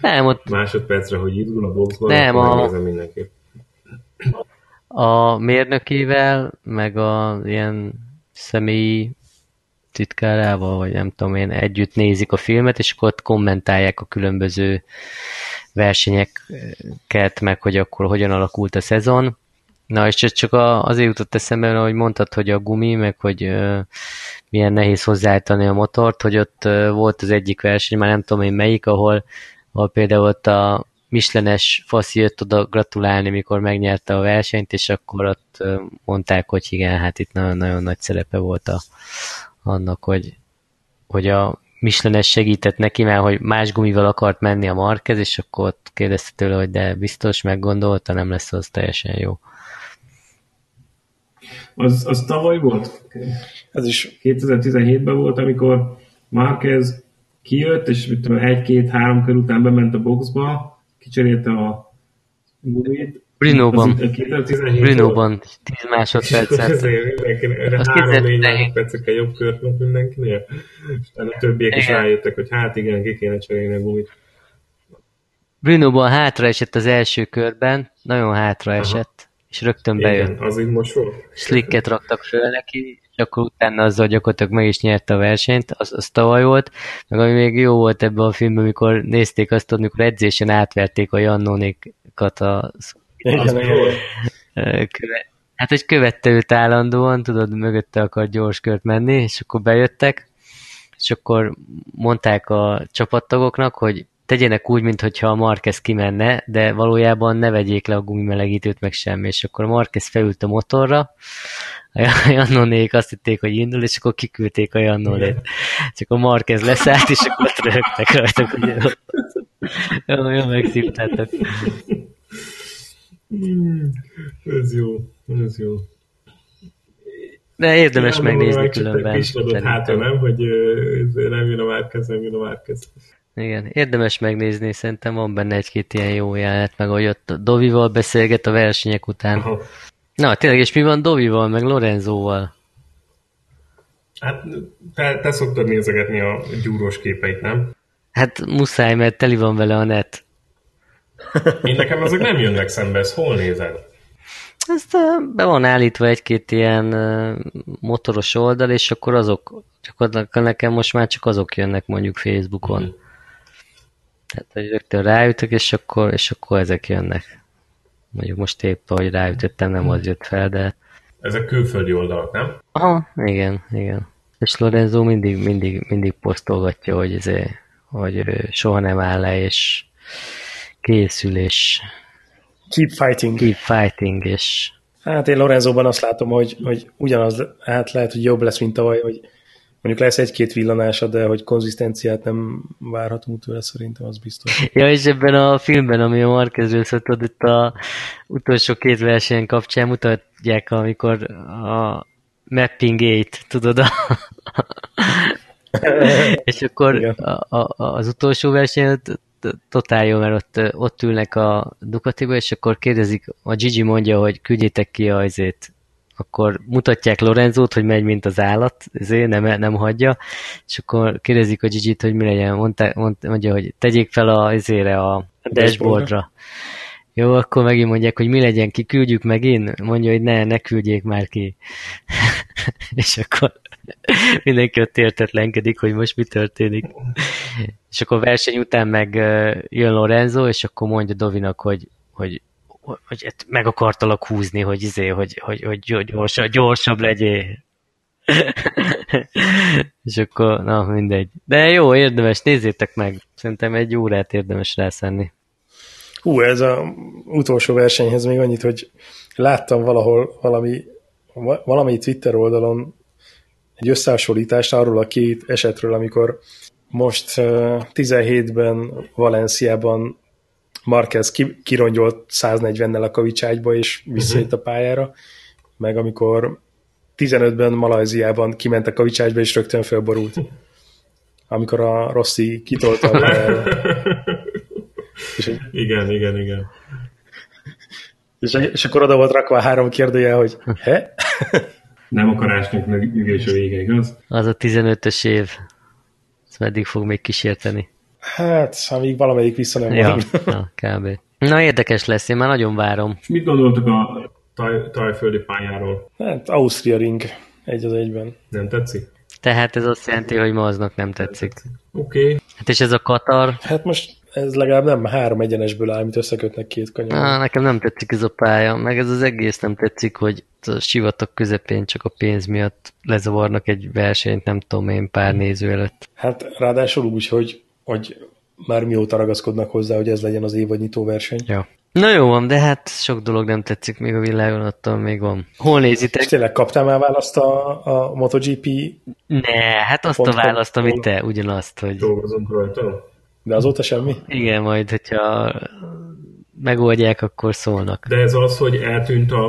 nem, ott... másodpercre, hogy indul a boxban, nem, a... mindenképp. A mérnökével, meg a ilyen személyi titkárával, vagy nem tudom én, együtt nézik a filmet, és akkor ott kommentálják a különböző versenyeket, meg hogy akkor hogyan alakult a szezon. Na, és csak azért jutott eszembe, hogy mondtad, hogy a gumi, meg hogy uh, milyen nehéz hozzáállítani a motort, hogy ott volt az egyik verseny, már nem tudom én melyik, ahol, ahol például ott a Michelenes faszi jött oda gratulálni, mikor megnyerte a versenyt, és akkor ott mondták, hogy igen, hát itt nagyon-nagyon nagy szerepe volt a, annak, hogy, hogy a Michelenes segített neki, mert hogy más gumival akart menni a Marquez, és akkor ott kérdezte tőle, hogy de biztos meggondolta, nem lesz az teljesen jó. Az, az tavaly volt? Ez is 2017-ben volt, amikor Marquez kijött, és egy-két-három kör után bement a boxba, kicserélte a gumit, Bruno-ban. 10 másodpercet. Az 3-4 másodpercekkel jobb kört ment mindenkinél. És a többiek igen. is rájöttek, hogy hát igen, ki kéne cserélni a gumit. Bruno-ban hátra esett az első körben, nagyon hátra Aha. esett, és rögtön bejött. Igen, az így most volt. Slicket raktak föl neki, és akkor utána azzal gyakorlatilag meg is nyerte a versenyt, az, az tavaly volt, meg ami még jó volt ebben a filmben, amikor nézték azt, amikor edzésen átverték a Jannónékat a igen, Köve... Hát, hogy követte őt állandóan, tudod, mögötte akar gyors kört menni, és akkor bejöttek, és akkor mondták a csapattagoknak, hogy tegyenek úgy, mintha a Marquez kimenne, de valójában ne vegyék le a gumimelegítőt, meg semmi, és akkor a Marquez felült a motorra, a <laughs> Jannonék azt hitték, hogy indul, és akkor kiküldték a Jannonét. Csak a Marquez leszállt, és akkor ott rögtek rajtak, hogy <laughs> jó, Hmm, ez jó, ez jó. De érdemes megnézni különben. Kisladott hátra, nem? Hogy nem jön a Márkez, nem jön a Márkez. Igen, érdemes megnézni, szerintem van benne egy-két ilyen jó jelenet, meg hogy ott Dovival beszélget a versenyek után. Aha. Na, tényleg, és mi van Dovival, meg Lorenzóval? Hát te, te szoktad nézegetni a gyúrós képeit, nem? Hát muszáj, mert teli van vele a net. Én nekem azok nem jönnek szembe, ezt hol nézed? Ezt be van állítva egy-két ilyen motoros oldal, és akkor azok, csak nekem most már csak azok jönnek mondjuk Facebookon. Mm. Tehát, hogy rögtön ráütök, és akkor, és akkor ezek jönnek. Mondjuk most épp, ahogy ráütöttem, nem az jött fel, de... Ezek külföldi oldalak, nem? Aha, igen, igen. És Lorenzo mindig, mindig, mindig posztolgatja, hogy, ezért, hogy soha nem áll le, és készül, és keep fighting. Keep fighting, és Hát én Lorenzóban azt látom, hogy, hogy ugyanaz, hát lehet, hogy jobb lesz, mint tavaly, hogy mondjuk lesz egy-két villanása, de hogy konzisztenciát nem várhatunk tőle, szerintem az biztos. Ja, és ebben a filmben, ami a Marquezről szólt, itt a utolsó két verseny kapcsán mutatják, amikor a Mapping 8, tudod, a <laughs> <laughs> és akkor a, a, az utolsó versenyen totál jó, mert ott, ott ülnek a Ducatiba, és akkor kérdezik, a Gigi mondja, hogy küldjétek ki a azért, akkor mutatják Lorenzót, hogy megy, mint az állat, ezért nem, nem hagyja, és akkor kérdezik a Gigi-t, hogy mi legyen, mondta, mondja, hogy tegyék fel a, ezért a dashboardra. Jó, akkor megint mondják, hogy mi legyen, kiküldjük megint? Mondja, hogy ne, ne küldjék már ki. <laughs> és akkor mindenki ott értetlenkedik, hogy most mi történik. És akkor verseny után meg jön Lorenzo, és akkor mondja Dovinak, hogy, hogy, hogy meg akartalak húzni, hogy, izé, hogy, hogy, hogy gyorsabb, gyorsabb legyél. <laughs> és akkor, na mindegy. De jó, érdemes, nézzétek meg. Szerintem egy órát érdemes rászenni. Hú, ez a utolsó versenyhez még annyit, hogy láttam valahol valami, valami Twitter oldalon egy összehasonlítást arról a két esetről, amikor most 17-ben Valenciában Marquez kirongyolt 140-nel a kavicságyba és visszajött a pályára, meg amikor 15-ben Malajziában kiment a kavicságyba és rögtön felborult. Amikor a Rossi kitolta a <laughs> pályára. És, igen, igen, igen. És, és akkor oda volt rakva a három kérdője, hogy he? Nem akarásnak meg ügés a vége, igaz? Az a 15-ös év. Ez meddig fog még kísérteni? Hát, amíg valamelyik vissza nem ja, na, kb. Na, érdekes lesz, én már nagyon várom. És mit gondoltok a taj, tajföldi pályáról? Hát, Ausztria Ring egy az egyben. Nem tetszik? Tehát ez azt jelenti, hogy ma aznak nem tetszik. Oké. Okay. Hát és ez a Katar? Hát most ez legalább nem három egyenesből áll, amit összekötnek két kanyar. Ah, nekem nem tetszik ez a pálya, meg ez az egész nem tetszik, hogy a sivatag közepén csak a pénz miatt lezavarnak egy versenyt, nem tudom én, pár néző előtt. Hát ráadásul úgy, hogy, hogy már mióta ragaszkodnak hozzá, hogy ez legyen az évadnyitó verseny. Ja. Na jó van, de hát sok dolog nem tetszik még a világon, attól még van. Hol nézitek? És tényleg kaptál már választ a, a MotoGP? Ne, hát azt a választ, amit te, ugyanazt, hogy... Dolgozunk rajta. De azóta semmi? Igen, majd, hogyha megoldják, akkor szólnak. De ez az, hogy eltűnt a,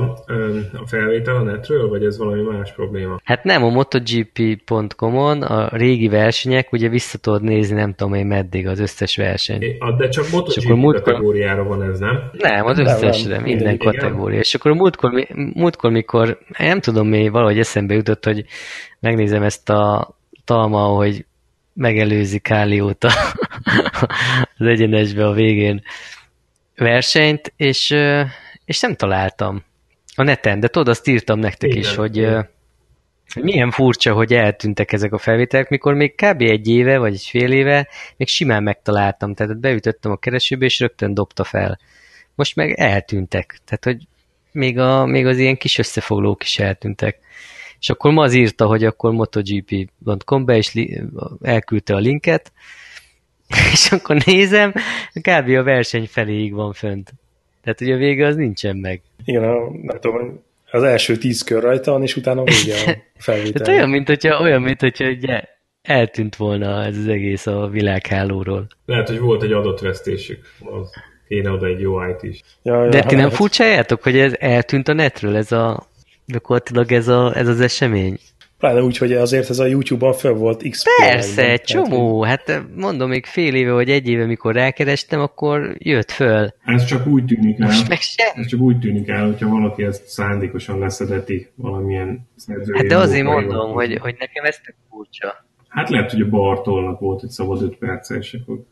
a felvétel a netről, vagy ez valami más probléma? Hát nem, a MotoGP.com-on a régi versenyek, ugye vissza tudod nézni, nem tudom én meddig az összes verseny. É, de csak MotoGP akkor múltkor... kategóriára van ez, nem? Nem, az összesre, nem, minden, minden kategória. És akkor múltkor, múltkor, mikor, nem tudom mi, valahogy eszembe jutott, hogy megnézem ezt a talma, hogy megelőzi Kálióta az egyenesbe a végén versenyt, és, és nem találtam a neten, de tudod, azt írtam nektek igen, is, hogy, igen. milyen furcsa, hogy eltűntek ezek a felvételek, mikor még kb. egy éve, vagy egy fél éve még simán megtaláltam, tehát beütöttem a keresőbe, és rögtön dobta fel. Most meg eltűntek, tehát hogy még, a, még az ilyen kis összefoglalók is eltűntek. És akkor ma az írta, hogy akkor motogp.com be, és elküldte a linket, <laughs> és akkor nézem, kb. a verseny feléig van fönt. Tehát ugye a vége az nincsen meg. Igen, a, nem tudom, az első tíz kör rajta van, és utána vége a <laughs> felvétel. Tehát olyan, mint hogyha, olyan, mint hogyha ugye eltűnt volna ez az egész a világhálóról. Lehet, hogy volt egy adott vesztésük. Az kéne oda egy jó IT is. Ja, ja, De ti nem furcsájátok, hogy ez eltűnt a netről, ez a gyakorlatilag ez, a, ez az esemény? Pláne úgy, hogy azért ez a YouTube-on föl volt x Persze, egy csomó. Hát mondom, még fél éve vagy egy éve, mikor rákerestem, akkor jött föl. Ez csak úgy tűnik el. Most meg sem. Ez csak úgy tűnik el, hogyha valaki ezt szándékosan leszedeti valamilyen szerzői. Hát de azért mondom, hogy, hogy nekem ez tök furcsa. Hát lehet, hogy a Bartolnak volt egy szabad 5 perces, akkor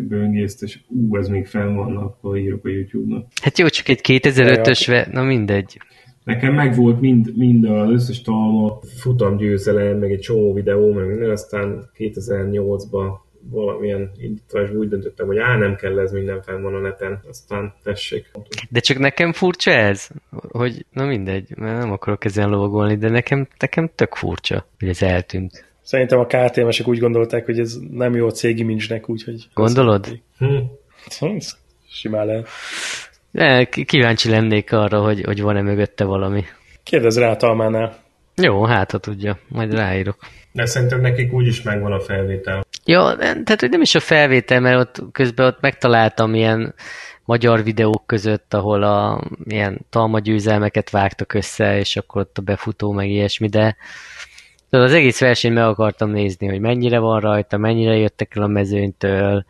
böngészt, és ú, ez még fenn van, akkor írok a YouTube-nak. Hát jó, csak egy 2005-ös, na mindegy. Nekem meg volt mind, mind az összes talma, futamgyőzelem, meg egy csomó videó, meg minden, aztán 2008-ban valamilyen indításban úgy döntöttem, hogy á, nem kell ez, minden fenn van a neten, aztán tessék. De csak nekem furcsa ez, hogy na mindegy, mert nem akarok ezen lovagolni, de nekem, nekem tök furcsa, hogy ez eltűnt. Szerintem a KTM-esek úgy gondolták, hogy ez nem jó a cég imagenek, úgyhogy... Gondolod? Hm. Simán lehet. De kíváncsi lennék arra, hogy, hogy van-e mögötte valami. Kérdez rá Talmánál. Jó, hát ha tudja, majd ráírok. De szerintem nekik úgyis megvan a felvétel. Ja, tehát hogy nem is a felvétel, mert ott közben ott megtaláltam ilyen magyar videók között, ahol a ilyen talmagyőzelmeket vágtak össze, és akkor ott a befutó, meg ilyesmi, de az egész versenyt meg akartam nézni, hogy mennyire van rajta, mennyire jöttek el a mezőnytől,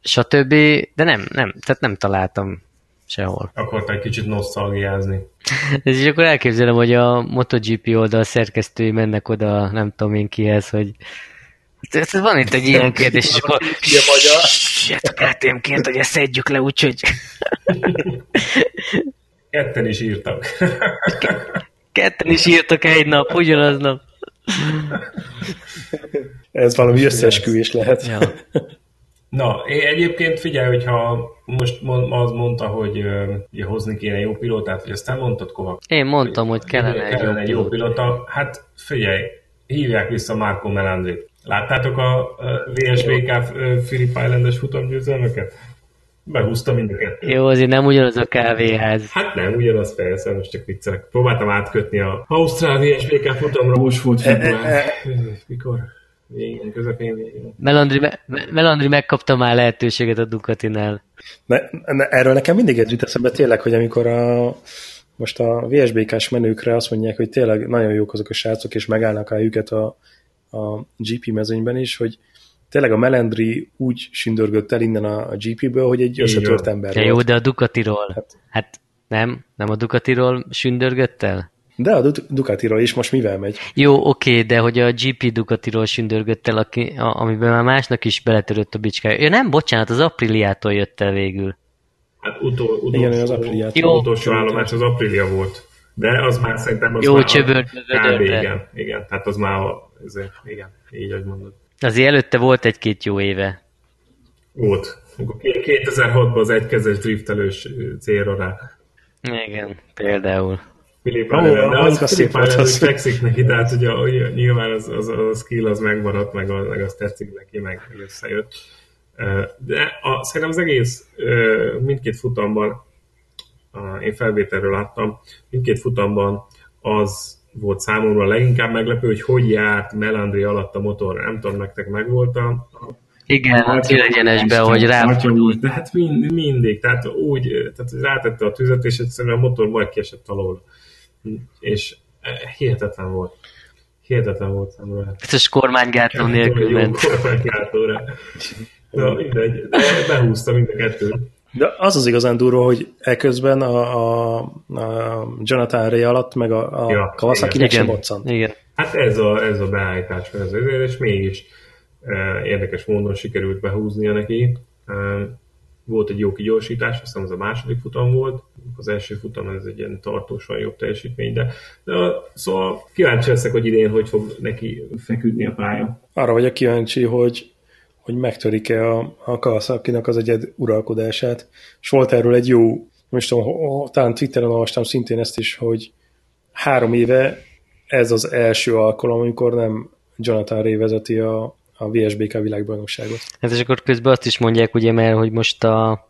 stb. De nem, nem, tehát nem találtam sehol. Akartál egy kicsit nosztalgiázni. <laughs> És akkor elképzelem, hogy a MotoGP oldal szerkesztői mennek oda, nem tudom én kihez, hogy ez van itt egy ilyen kérdés, és akkor a KTM-ként, hogy ezt szedjük le, úgyhogy... <laughs> Ketten is írtak. <laughs> Ketten is írtak egy nap, ugyanaz nap. Ez valami összeesküvés lehet. Ja. Na, én egyébként figyelj, hogyha most az mondta, hogy uh, hozni kéne jó pilótát, hogy ezt nem mondtad, Kovacs? Én mondtam, hogy kellene, egy, kellene egy jó pilóta. Hát figyelj, hívják vissza Marco Melandrit. Láttátok a VSBK Philip Islandes futamgyőzelmeket? Behúzta mind a kettőt. Jó, azért nem ugyanaz a kávéház. Hát nem, ugyanaz persze, most csak viccelek. Próbáltam átkötni a Ausztrál VSBK futamra, most volt február. Mikor? Végén, közepén végén. Melandri, me, Melandri megkapta már lehetőséget a Ducatinál. Ne, ne, erről nekem mindig egy jut eszembe tényleg, hogy amikor a, most a VSBK-s menőkre azt mondják, hogy tényleg nagyon jók azok a srácok, és megállnak a őket a, a GP mezőnyben is, hogy tényleg a Melendri úgy sündörgött el innen a, a GP-ből, hogy egy összetört ember ja, Jó, de a Ducatiról. Hát, hát nem, nem a Ducatiról sündörgött el? De a Ducatiról is most mivel megy? Jó, oké, de hogy a GP Ducatiról sündörgött el, aki, a, amiben már másnak is beletörött a bicskája. Ja nem, bocsánat, az Apriliától jött el végül. Hát utol, utolsó, Igen, az Apriliától. Jó. utolsó állomás az Aprilia volt. De az már szerintem az Jó, már csöbört, kb. igen, igen, tehát az már azért, igen, így, ahogy mondod. Azért előtte volt egy-két jó éve. Volt. 2006-ban az egykezes driftelős célra rá. Igen, például. Philip oh, de az, az Philip Island, fekszik neki, tehát ugye, ugye nyilván az, az, az a skill az megmaradt, meg, a, meg az tetszik neki, meg összejött. De a, szerintem az egész mindkét futamban, én felvételről láttam, mindkét futamban az volt számomra leginkább meglepő, hogy hogy járt Melandri alatt a motor. Nem tudom, nektek megvolt a... Igen, a célegyenesbe, hogy rá... De hát mind, mindig, tehát úgy, tehát rátette a tüzet, és egyszerűen a motor majd kiesett alól. És eh, hihetetlen volt. Hihetetlen volt számomra. Biztos kormánygátó nélkül ment. Kormánygátóra. Na, mindegy, de behúzta mind a kettőt. De az az igazán durva, hogy eközben a, a, a Jonathan Ray alatt, meg a, a ja, Kawasaki sem. Igen. Hát ez a, ez a beállítás, ez az, és mégis e, érdekes módon sikerült behúznia neki. E, volt egy jó kigyorsítás, azt hiszem az a második futam volt, az első futam ez egy ilyen tartósan jobb teljesítmény, de, de szóval kíváncsi leszek, hogy idén hogy fog neki feküdni a pálya. Arra vagyok kíváncsi, hogy hogy megtörik-e a, a kawasaki az egyed uralkodását. És volt erről egy jó, most tudom, talán Twitteren olvastam szintén ezt is, hogy három éve ez az első alkalom, amikor nem Jonathan Ray vezeti a, a VSBK világbajnokságot. Hát és akkor közben azt is mondják, ugye, mert hogy most a,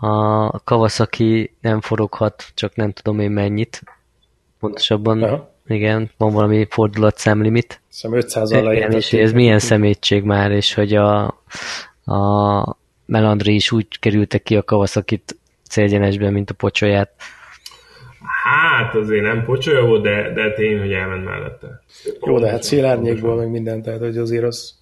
a Kawasaki nem foroghat, csak nem tudom én mennyit. Pontosabban Aha. Igen, van valami fordulatszámlimit. Hiszem 500 al Igen, és ez milyen szemétség már, és hogy a, a Melandri is úgy kerültek ki a Kawasaki-t célgyenesben, mint a pocsolyát. Hát azért nem pocsolya volt, de, de tény, hogy elment mellette. Jó, de hát szélárnyékból meg minden, tehát hogy azért az...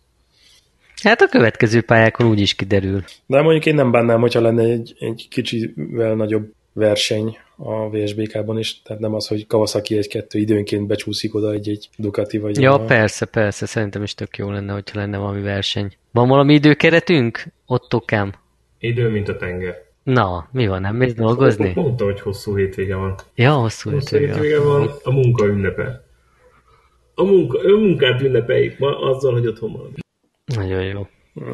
Hát a következő pályákon úgy is kiderül. De mondjuk én nem bánnám, hogyha lenne egy, egy kicsivel nagyobb verseny a VSBK-ban is, tehát nem az, hogy Kawasaki egy-kettő időnként becsúszik oda egy-egy Ducati vagy... Ja, a... persze, persze, szerintem is tök jó lenne, hogyha lenne valami verseny. Van valami időkeretünk? Ottokám? Idő, mint a tenger. Na, mi van, nem mész dolgozni? Mondta, hogy hosszú hétvége van. Ja, hosszú, hosszú hétvége, hétvége van. A munka ünnepe. A munka, munkát ünnepeljük ma azzal, hogy otthon van. Nagyon jó.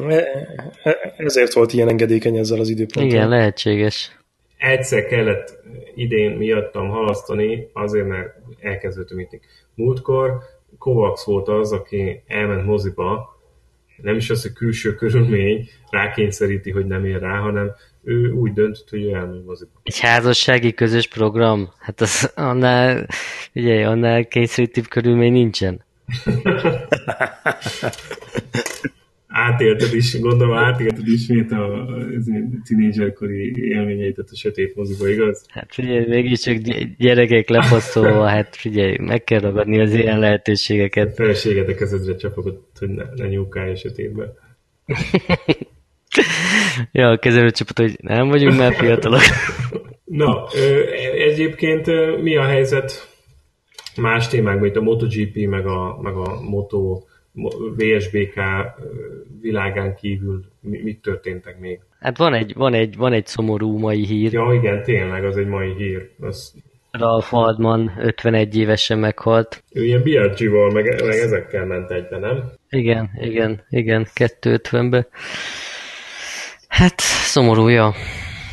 E, e, ezért volt ilyen engedékeny ezzel az időponttal. Igen, lehetséges egyszer kellett idén miattam halasztani, azért, mert elkezdődött mindig. Múltkor Kovacs volt az, aki elment moziba, nem is az, hogy külső körülmény rákényszeríti, hogy nem ér rá, hanem ő úgy döntött, hogy ő elment moziba. Egy házassági közös program? Hát az annál, ugye, annál kényszerítőbb körülmény nincsen. <laughs> átélted is, gondolom átélted ismét a tínédzserkori élményeit a sötét moziba, igaz? Hát figyelj, mégiscsak gyerekek lepasszolva, hát figyelj, meg kell ragadni az ilyen lehetőségeket. A feleséged a kezedre csapogott, hogy ne, ne nyúkálj a sötétbe. <laughs> ja, a kezemre csapott, hogy nem vagyunk már fiatalok. <laughs> Na, egyébként mi a helyzet más témákban, itt a MotoGP, meg a, meg a Moto VSBK világán kívül mit történtek még? Hát van egy, van egy, van egy szomorú mai hír. Ja, igen, tényleg, az egy mai hír. Az... Ralph Waldman 51 évesen meghalt. Ő ilyen BRG-val, meg, meg ezekkel ment egybe, nem? Igen, igen, igen, 250-be. Hát, szomorú, ja.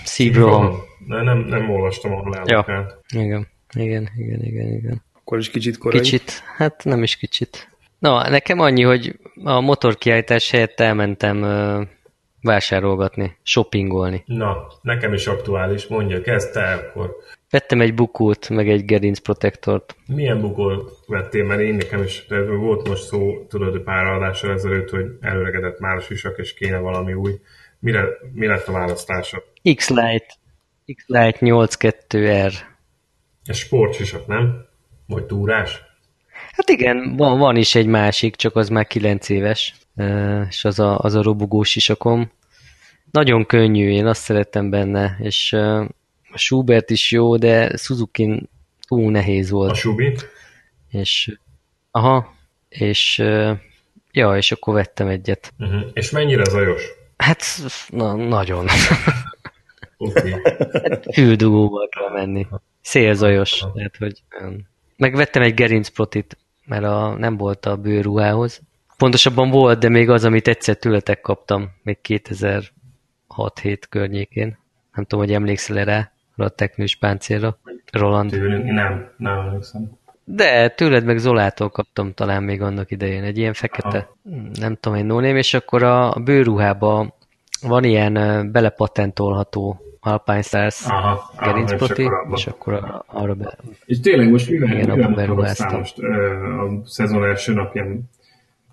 Szívroham. De nem, nem olvastam a halálokát. Ja. Igen, igen, igen, igen, igen. Akkor is kicsit korai. Kicsit, hát nem is kicsit. Na, nekem annyi, hogy a motorkiállítás helyett elmentem uh, vásárolgatni, shoppingolni. Na, nekem is aktuális, mondja, kezd te akkor. Vettem egy bukót, meg egy gerinc protektort. Milyen bukót vettél? Mert én nekem is volt most szó, tudod, pár adással ezelőtt, hogy előregedett már a sisak, és kéne valami új. Mire, mi lett a választása? X-Lite. X-Lite 82R. Ez sportsisak, nem? Vagy túrás? Hát igen, van, van is egy másik, csak az már 9 éves, és az a, az a robogós sisakom. Nagyon könnyű, én azt szerettem benne, és a Schubert is jó, de Suzuki túl nehéz volt. A Shubi? És, aha, és ja, és akkor vettem egyet. Uh-huh. És mennyire zajos? Hát, na, nagyon. <laughs> Okay. Hűldugóval kell menni. Szélzajos. Tehát, hogy, megvettem egy gerincprotit, mert a, nem volt a bőruhához. Pontosabban volt, de még az, amit egyszer tőletek kaptam, még 2006-7 környékén. Nem tudom, hogy emlékszel -e rá a teknős páncélra, Roland. Tőlünk, nem, nem emlékszem. De tőled meg Zolától kaptam talán még annak idején, egy ilyen fekete, Aha. nem tudom én nóném, és akkor a, a bőruhába van ilyen belepatentolható Alpine Stars gerincproti, és, és akkor arra, arra be... És tényleg most mivel, igen, mivel beruháztam most a szezon első napján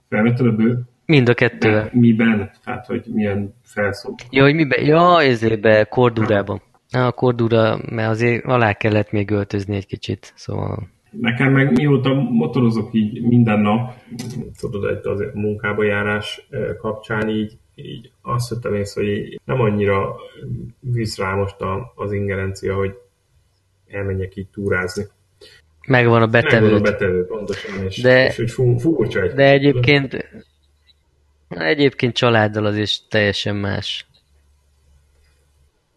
felvetted a bő? Mind a kettő. Miben? Tehát, hogy milyen felszó? Ja, hogy miben? Ja, ezébe, kordúrában. A kordúra, mert azért alá kellett még öltözni egy kicsit, szóval... Nekem meg mióta motorozok így minden nap, tudod, egy az munkába járás kapcsán így, így azt vettem észre, hogy nem annyira visz rá most az ingerencia, hogy elmenjek így túrázni. Megvan a betevő. Megvan a betevő, pontosan, és, de, és hogy fú, furcsa egy. De egyébként, egyébként családdal az is teljesen más.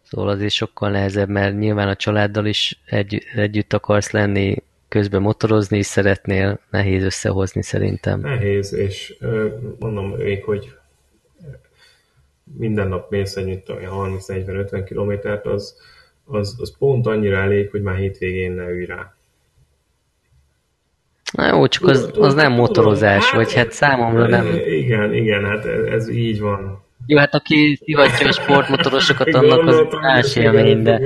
Szóval azért sokkal nehezebb, mert nyilván a családdal is egy, együtt akarsz lenni, közben motorozni is szeretnél, nehéz összehozni szerintem. Nehéz, és mondom még, hogy minden nap mész egy 30-40-50 kilométert, az, az, az pont annyira elég, hogy már hétvégén ne ülj rá. Na jó, csak az, az nem motorozás, hát, vagy hát számomra nem... Igen, igen, hát ez, ez így van. Jó, hát aki szivatja a sportmotorosokat, annak az más élmény, de...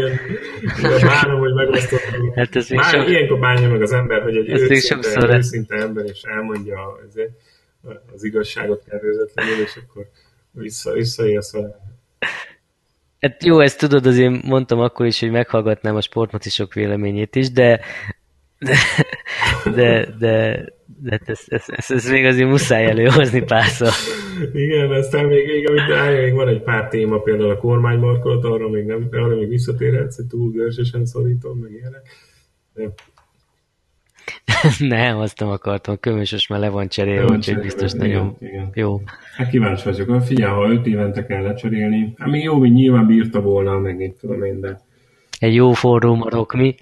Bánom, hogy megosztottam. Hát ez Már sok... ilyenkor bánja meg az ember, hogy egy még őszinte, őszinte ember, és elmondja azért az igazságot kerülzetlenül, és akkor vissza, visszaélsz vele. Hát jó, ezt tudod, azért mondtam akkor is, hogy meghallgatnám a sportmocisok véleményét is, de de, de, de, de ezt, ezt, ezt, ezt, még azért muszáj előhozni párszor. Igen, aztán még, még, amit állja, még van egy pár téma, például a kormánymarkolat, arra még, nem, arra még visszatérhetsz, hogy túl görsesen szorítom, meg ilyenek. De <laughs> Nem, azt nem akartam, kömösös már le van cserélve, úgyhogy biztos nagyon igen. jó. Hát kíváncsi vagyok. Figyelj, ha öt évente kell lecserélni, hát még jó, hogy nyilván bírta volna, meg mit tudom én, de Egy jó forró marok, mi?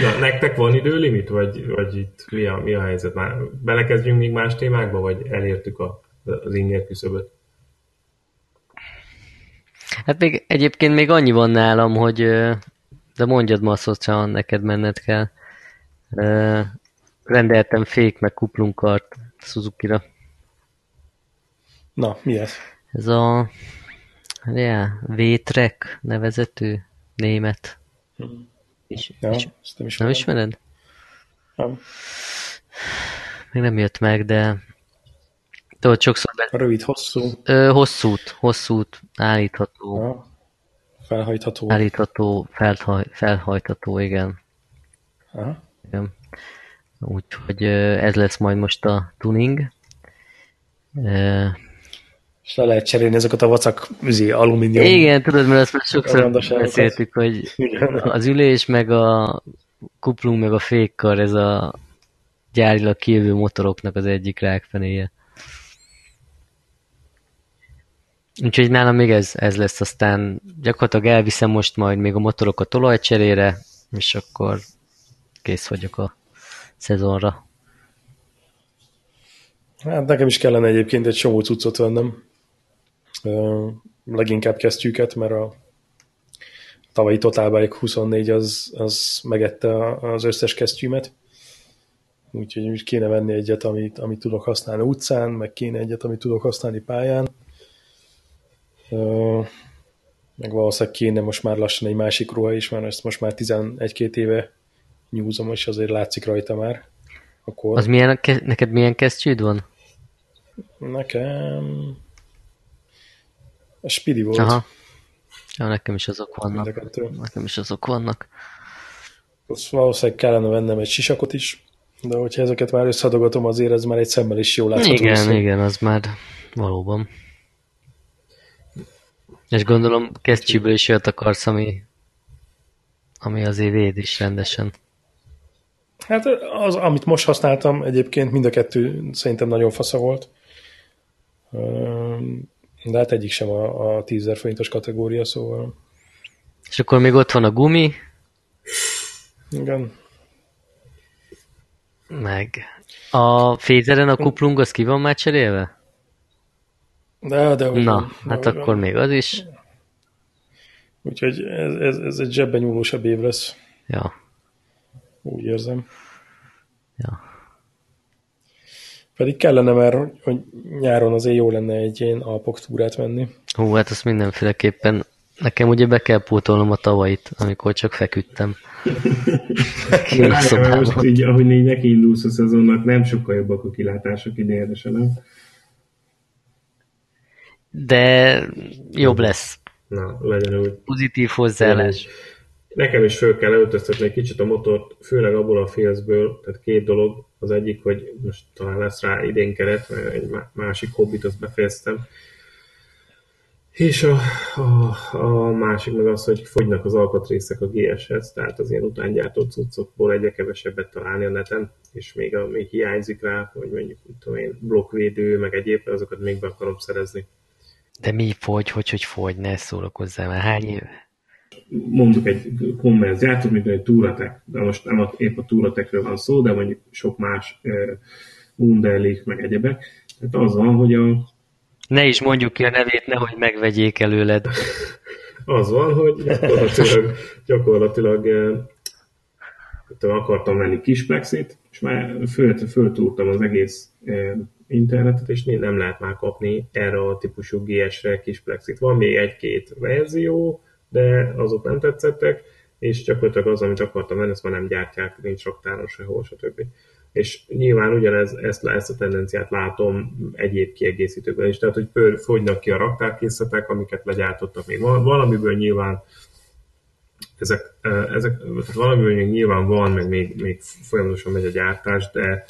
Na, nektek van időlimit, vagy, vagy itt mi a, mi a helyzet? Már belekezdjünk még más témákba, vagy elértük a, az inger küszöböt? Hát még egyébként még annyi van nálam, hogy de mondjad ma azt, ha neked menned kell. Rendeltem fék meg kuplunkart Suzuki-ra. Na, mi ez? Ez a yeah, V-Trek nevezetű német. És, Ja, és, nem is nem ismered? Nem. Még nem jött meg, de tudod, sokszor be... Rövid, hosszú, Ö, hosszút, hosszút, állítható, ja, felhajtható. állítható, felhaj, felhajtható, igen. Aha. igen. Úgyhogy ez lesz majd most a tuning. Ö, És le lehet cserélni ezeket a vacak üzé, alumínium. Igen, tudod, mert azt már sokszor beszéltük, hogy az ülés, meg a kuplung, meg a fékkar, ez a gyárilag kijövő motoroknak az egyik rákfenéje. Úgyhogy nálam még ez, ez lesz, aztán gyakorlatilag elviszem most majd még a motorokat olajcserére, és akkor kész vagyok a szezonra. Hát nekem is kellene egyébként egy csomó cuccot vennem. Leginkább kesztyűket, mert a tavalyi Total Bike 24 az, az megette az összes kesztyűmet. Úgyhogy úgy kéne venni egyet, amit, amit tudok használni utcán, meg kéne egyet, amit tudok használni pályán. Meg valószínűleg kéne most már lassan egy másik ruha is, mert ezt most már 11-2 éve nyúzom, és azért látszik rajta már. Akkor... Az milyen, neked milyen kesztyűd van? Nekem... A Speedy volt. Aha. Ja, nekem is azok vannak. Nekem is azok vannak. Azt valószínűleg kellene vennem egy sisakot is, de hogyha ezeket már összeadogatom, azért ez már egy szemmel is jól látható. Igen, igen, az már valóban. És gondolom kesztyűből is jött akarsz, ami, ami azért véd is rendesen. Hát az, amit most használtam, egyébként mind a kettő szerintem nagyon fasza volt. De hát egyik sem a, a 10 forintos kategória, szóval... És akkor még ott van a gumi. Igen. Meg. A fézeren a kuplung az ki van már cserélve? De, de Na, van, hát akkor van. még az is. Úgyhogy ez, ez, ez egy zsebben nyúlósabb év lesz. Ja. Úgy érzem. Ja. Pedig kellene, mert hogy nyáron azért jó lenne egy ilyen alpoktúrát venni. Hú, hát azt mindenféleképpen. Nekem ugye be kell pótolnom a tavait, amikor csak feküdtem. <laughs> Most így, ahogy így neki indulsz a szezonnak, nem sokkal jobbak a kilátások idénre nem? De jobb lesz. Na, legyen úgy. Pozitív hozzáállás. Nekem is föl kell öltöztetni egy kicsit a motort, főleg abból a félzből, tehát két dolog. Az egyik, hogy most talán lesz rá idén keret, mert egy másik hobbit azt befejeztem. És a, a, a másik meg az, hogy fogynak az alkatrészek a GS-hez, tehát az ilyen utángyártott cuccokból egyre kevesebbet találni a neten, és még, a, még hiányzik rá, hogy mondjuk, tudom én, blokkvédő, meg egyéb, azokat még be akarom szerezni. De mi fogy, hogy hogy fogy, ne szórakozzál már, hány éve? mondjuk egy konverziátot, mint egy túratek, de most nem épp a túratekről van szó, de mondjuk sok más Wunderlich, meg egyebek. Tehát az van, hogy a... Ne is mondjuk ki a nevét, nehogy megvegyék előled. <laughs> az van, hogy gyakorlatilag, gyakorlatilag akartam venni kis plexit, és már föl, föltúrtam az egész internetet, és nem lehet már kapni erre a típusú GS-re kis plexit. Van még egy-két verzió, de azok nem tetszettek, és gyakorlatilag az, amit akartam venni, ezt már nem gyártják, nincs raktáron sehol, stb. És nyilván ugyanez, ezt, ezt a tendenciát látom egyéb kiegészítőkben is, tehát hogy pör, fogynak ki a raktárkészletek, amiket legyártottak még. Valamiből nyilván ezek, ezek tehát valamiből még nyilván van, meg még, még folyamatosan megy a gyártás, de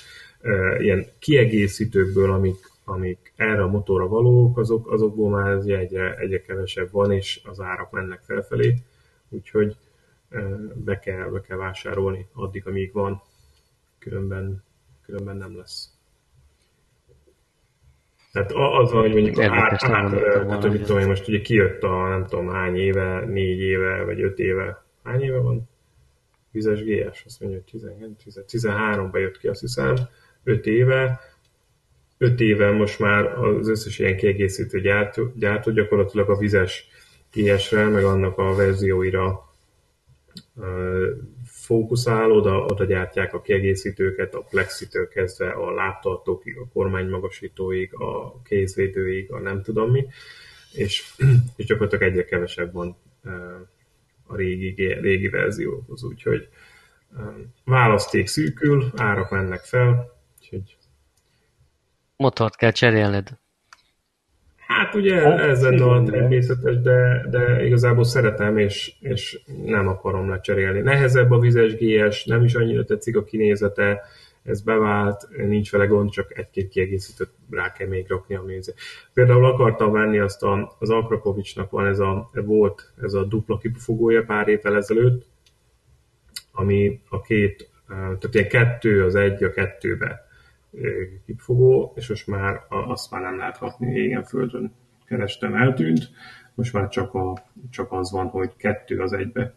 ilyen kiegészítőkből, amik, amik erre a motorra valók, azok, azokból már ez egyre, egyre kevesebb van, és az árak mennek felfelé, úgyhogy be kell, be kell vásárolni addig, amíg van, különben, különben nem lesz. Tehát az, hogy mondjuk a át, tehát, hogy tudom én, most ugye kijött a nem tudom hány éve, négy éve, vagy öt éve, hány éve van? Vizes GS, azt mondja, hogy 13-ban jött ki, azt hiszem, 5 éve, öt éve most már az összes ilyen kiegészítő gyártó, gyártó gyakorlatilag a vizes GS-re, meg annak a verzióira fókuszál, oda, oda gyártják a kiegészítőket, a plexitől kezdve a láptartókig, a kormánymagasítóig, a kézvédőig, a nem tudom mi, és, <clears throat> és gyakorlatilag egyre kevesebb van a régi, régi verzióhoz, úgyhogy választék szűkül, árak mennek fel, úgyhogy Motort kell cserélned. Hát ugye hát, ez a természetes, de, de igazából szeretem, és, és nem akarom lecserélni. Nehezebb a vizes GS, nem is annyira tetszik a kinézete, ez bevált, nincs vele gond, csak egy-két kiegészítőt rá kell még rakni a mézé. Például akartam venni azt a, az Akrapovicsnak van ez a, volt ez a dupla kipufogója pár évvel ezelőtt, ami a két, tehát ilyen kettő az egy a kettőbe kipfogó, és most már azt már nem lehet hatni régen földön kerestem, eltűnt, most már csak, a, csak az van, hogy kettő az egybe,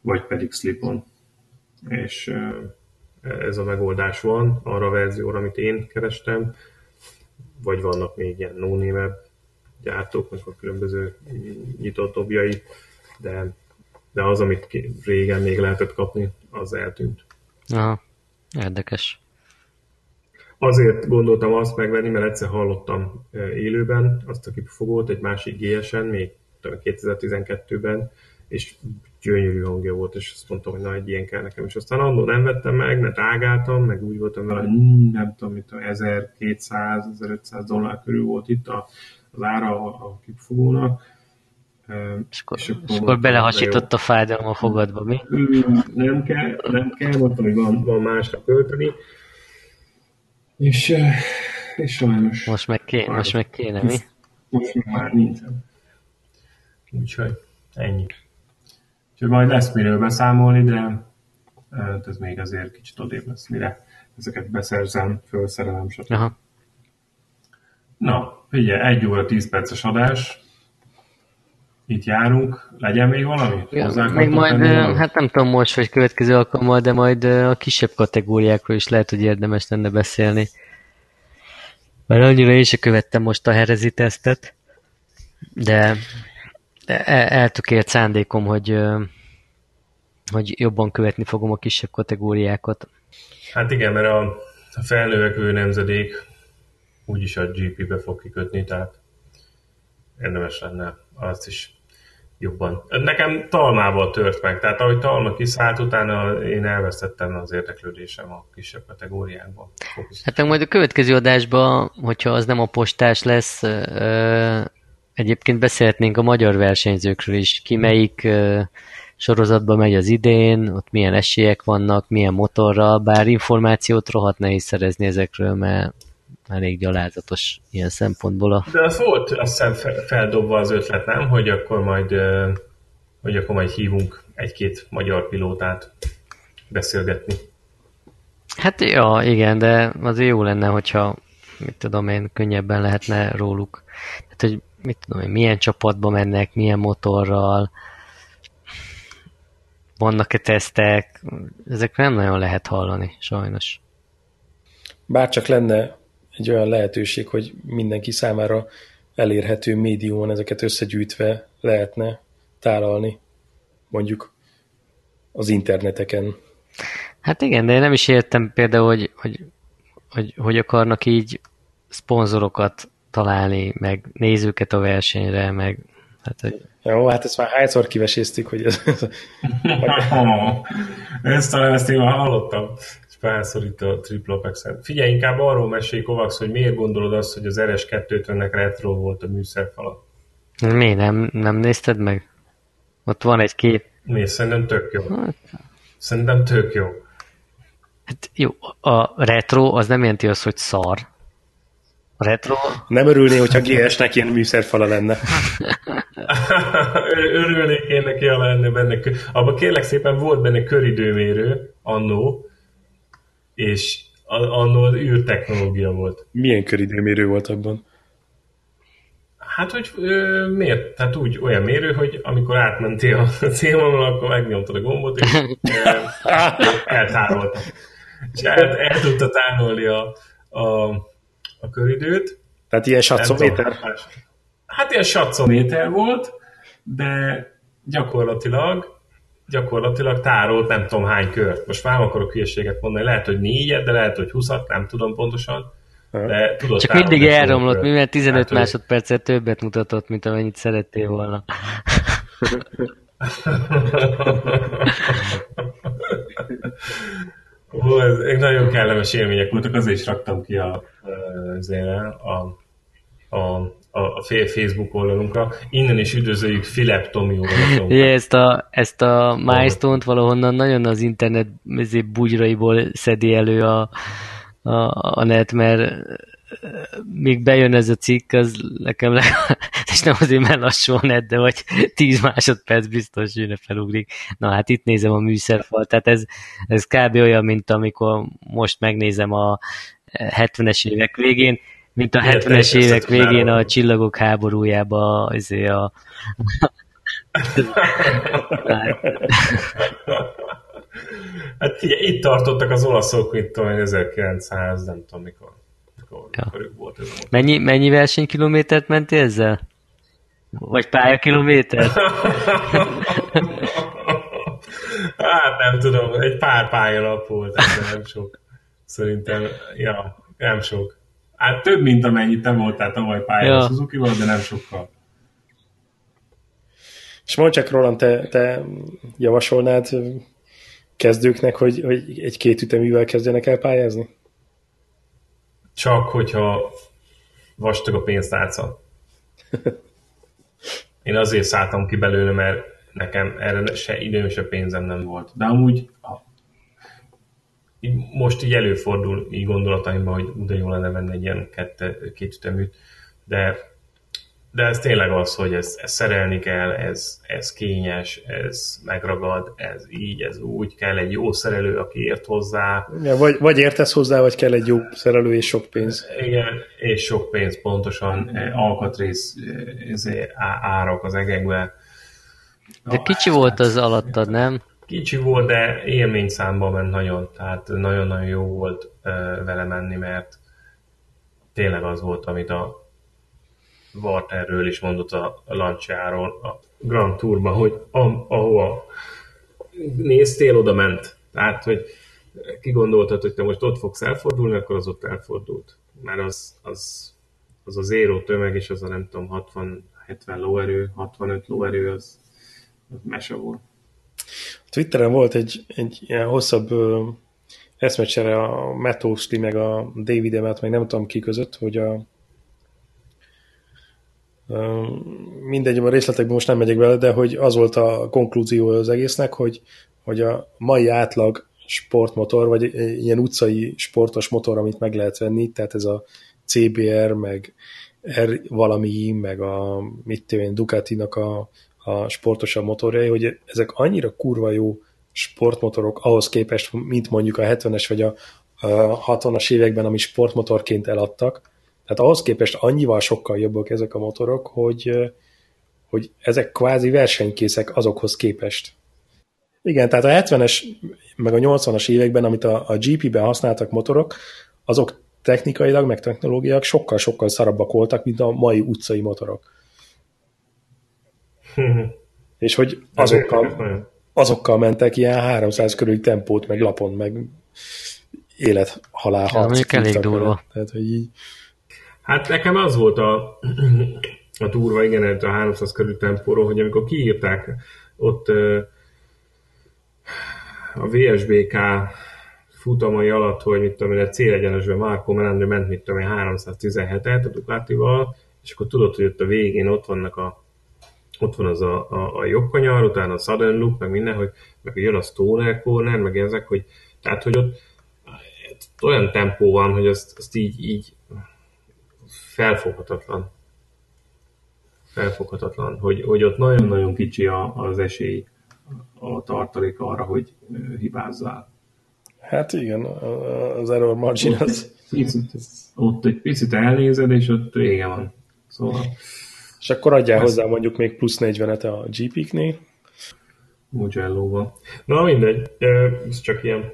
vagy pedig slipon. És ez a megoldás van arra a verzióra, amit én kerestem, vagy vannak még ilyen no gyártók, meg a különböző nyitott dobjai, de, de az, amit régen még lehetett kapni, az eltűnt. Aha, érdekes. Azért gondoltam azt megvenni, mert egyszer hallottam élőben azt a kipufogót egy másik GSN, még 2012-ben, és gyönyörű hangja volt, és azt mondtam, hogy na, egy ilyen kell nekem. És aztán annól nem vettem meg, mert ágáltam, meg úgy voltam vele, hmm, nem tudom, mit 1200-1500 dollár körül volt itt a, az ára a, a kipufogónak. És akkor, és akkor, és akkor belehasított a fájdalom a fogadba, mi? Nem kell, nem kell, mondtam, hogy van, van másra költeni. És, és sajnos... Most meg, ké, most meg kéne, mi? Most már nincsen. Úgyhogy ennyi. Úgyhogy majd lesz miről beszámolni, de ez még azért kicsit odébb lesz, mire ezeket beszerzem, felszerelem, stb. Aha. Na, figyelj, egy óra, tíz perces adás. Itt járunk. Legyen még valami? Ja, még majd, valami? hát nem tudom most, vagy következő alkalommal, de majd a kisebb kategóriákról is lehet, hogy érdemes lenne beszélni. Mert annyira én sem követtem most a herezi tesztet, de E, eltökélt szándékom, hogy, hogy jobban követni fogom a kisebb kategóriákat. Hát igen, mert a, a felnövekvő nemzedék úgyis a GP-be fog kikötni, tehát érdemes lenne azt is jobban. Nekem talmával tört meg, tehát ahogy talma kiszállt, utána én elvesztettem az érdeklődésem a kisebb kategóriákban. Hát majd a következő adásban, hogyha az nem a postás lesz, Egyébként beszélhetnénk a magyar versenyzőkről is, ki melyik sorozatba megy az idén, ott milyen esélyek vannak, milyen motorral, bár információt rohadt nehéz szerezni ezekről, mert elég gyalázatos ilyen szempontból. A... De az volt azt hiszem feldobva az ötlet, nem? Hogy akkor majd, hogy akkor majd hívunk egy-két magyar pilótát beszélgetni. Hát ja, igen, de az jó lenne, hogyha mit tudom én, könnyebben lehetne róluk. Tehát, hogy mit tudom én, milyen csapatba mennek, milyen motorral, vannak-e tesztek, ezekről nem nagyon lehet hallani, sajnos. Bár csak lenne egy olyan lehetőség, hogy mindenki számára elérhető médiumon ezeket összegyűjtve lehetne tálalni, mondjuk az interneteken. Hát igen, de én nem is értem például, hogy, hogy, hogy, hogy akarnak így szponzorokat találni, meg nézőket a versenyre, meg hát, hogy... Jó, hát ezt már hányszor kiveséztük, hogy ez... <laughs> ezt talán ezt én már hallottam, itt a Triple Apex-en. Figyelj, inkább arról mesélj, Kovacs, hogy miért gondolod azt, hogy az RS250-nek retro volt a műszerfala? Mi, nem, nem nézted meg? Ott van egy kép. Mi, szerintem tök jó. Hát... Szerintem tök jó. Hát jó, a retro az nem jelenti azt, hogy szar, Retro? Nem örülné, hogyha GS-nek ilyen műszerfala lenne. <laughs> Örülnék én neki, ha lenne benne. Abban kérlek szépen volt benne köridőmérő annó, és annó az űrtechnológia volt. Milyen köridőmérő volt abban? Hát, hogy ö, miért? Tehát úgy olyan mérő, hogy amikor átmentél a célvonal, akkor megnyomtad a gombot, és <laughs> eltárolta. És el, el tudta tárolni a, a a köridőt. Tehát ilyen satszométer? Hát ilyen satszométer volt, de gyakorlatilag gyakorlatilag tárolt nem tudom hány kört. Most már nem akarok hülyeséget mondani, lehet, hogy négyet, de lehet, hogy húszat, nem tudom pontosan. De tudod, Csak mindig elromlott, mivel 15 hát, másodpercet többet mutatott, mint amennyit szerettél volna. Ó, ez nagyon kellemes élmények voltak, azért is raktam ki a, a, a, a, a Facebook oldalunkra. Innen is üdvözöljük Filip Tomi ezt a, ezt a milestone-t valahonnan nagyon az internet bugyraiból szedi elő a, a, a net, mert még bejön ez a cikk, az nekem le, <laughs> és nem azért, mert lassú a net, de vagy 10 másodperc biztos jönne felugrik. Na hát itt nézem a műszerfal, tehát ez, ez kb. olyan, mint amikor most megnézem a 70-es évek végén, mint a 70-es évek végén a Csillagok háborújába azért a... Hát ugye itt tartottak az olaszok, mit tudom, 1900, nem tudom mikor. mikor, Ja. mikor volt ez Mennyi, mennyi versenykilométert mentél ezzel? Vagy pályakilométer? Hát nem tudom, egy pár pályalap volt, nem sok. Szerintem, ja, nem sok. Hát több, mint amennyit te voltál tavaly pályán Ja. ja. suzuki de nem sokkal. És mondd csak, Roland, te, te javasolnád kezdőknek, hogy, hogy egy két üteművel kezdjenek el pályázni? Csak, hogyha vastag a pénztárca. <laughs> Én azért szálltam ki belőle, mert nekem erre se időm, se pénzem nem volt. De amúgy így most így előfordul így gondolataimban, hogy de jó lenne venni egy ilyen kette, két üteműt, de, de ez tényleg az, hogy ez, ez szerelni kell, ez, ez kényes, ez megragad, ez így, ez úgy, kell egy jó szerelő, aki ért hozzá, Ja, vagy, vagy értesz hozzá, vagy kell egy jó szerelő és sok pénz. igen, és sok pénz pontosan, eh, alkatrész eh, á- árak az egekbe. De kicsi volt az alattad, nem? Kicsi volt, de élményszámban ment nagyon, tehát nagyon-nagyon jó volt vele menni, mert tényleg az volt, amit a Warterről is mondott a Lanciáról a Grand Tourban, hogy am, ahova néztél, oda ment. Tehát, hogy kigondoltad, hogy te most ott fogsz elfordulni, akkor az ott elfordult. Mert az az, az, az zéró tömeg, és az a nem tudom, 60-70 lóerő, 65 lóerő, az, az mese volt. Twitteren volt egy, egy ilyen hosszabb ö, eszmecsere a Oakley meg a David Emmett, meg nem tudom ki között, hogy a ö, mindegy, a részletekben most nem megyek bele, de hogy az volt a konklúzió az egésznek, hogy, hogy a mai átlag sportmotor, vagy ilyen utcai sportos motor, amit meg lehet venni, tehát ez a CBR, meg R valami, meg a mit én, Ducatinak a, a sportosabb motorjai, hogy ezek annyira kurva jó sportmotorok ahhoz képest, mint mondjuk a 70-es vagy a, a 60-as években, ami sportmotorként eladtak. Tehát ahhoz képest annyival sokkal jobbak ezek a motorok, hogy, hogy ezek kvázi versenykészek azokhoz képest. Igen, tehát a 70-es meg a 80-as években, amit a, a GP-ben használtak motorok, azok technikailag, meg technológiailag sokkal-sokkal szarabbak voltak, mint a mai utcai motorok. És hogy azokkal, azokkal mentek ilyen 300 körüli tempót, meg lapon, meg élet-halál Ja, mondjuk elég durva. Tehát, hogy így, Hát nekem az volt a, <clears throat> a durva, igen, a 300 körül tempóról, hogy amikor kiírták ott a VSBK futamai alatt, hogy mit tudom én, a célegyenesben Marco Melandri ment, mit tudom én, 317-et a Ducatival, és akkor tudod, hogy ott a végén ott vannak a ott van az a, a, a jobb kanyar, utána a Southern Loop, meg minden, hogy meg hogy jön a Stoner Corner, meg ezek, hogy tehát, hogy ott olyan tempó van, hogy azt, azt így, így felfoghatatlan. Felfoghatatlan, hogy, hogy ott nagyon-nagyon kicsi a, az esély, a tartalék arra, hogy hibázzál. hát igen, az error margin az. Picit, ott egy picit elnézed, és ott vége van. Szóval És akkor adjál Ez- hozzá mondjuk még plusz 40-et a GP-knél. Mugello-ban. Na mindegy, ez csak ilyen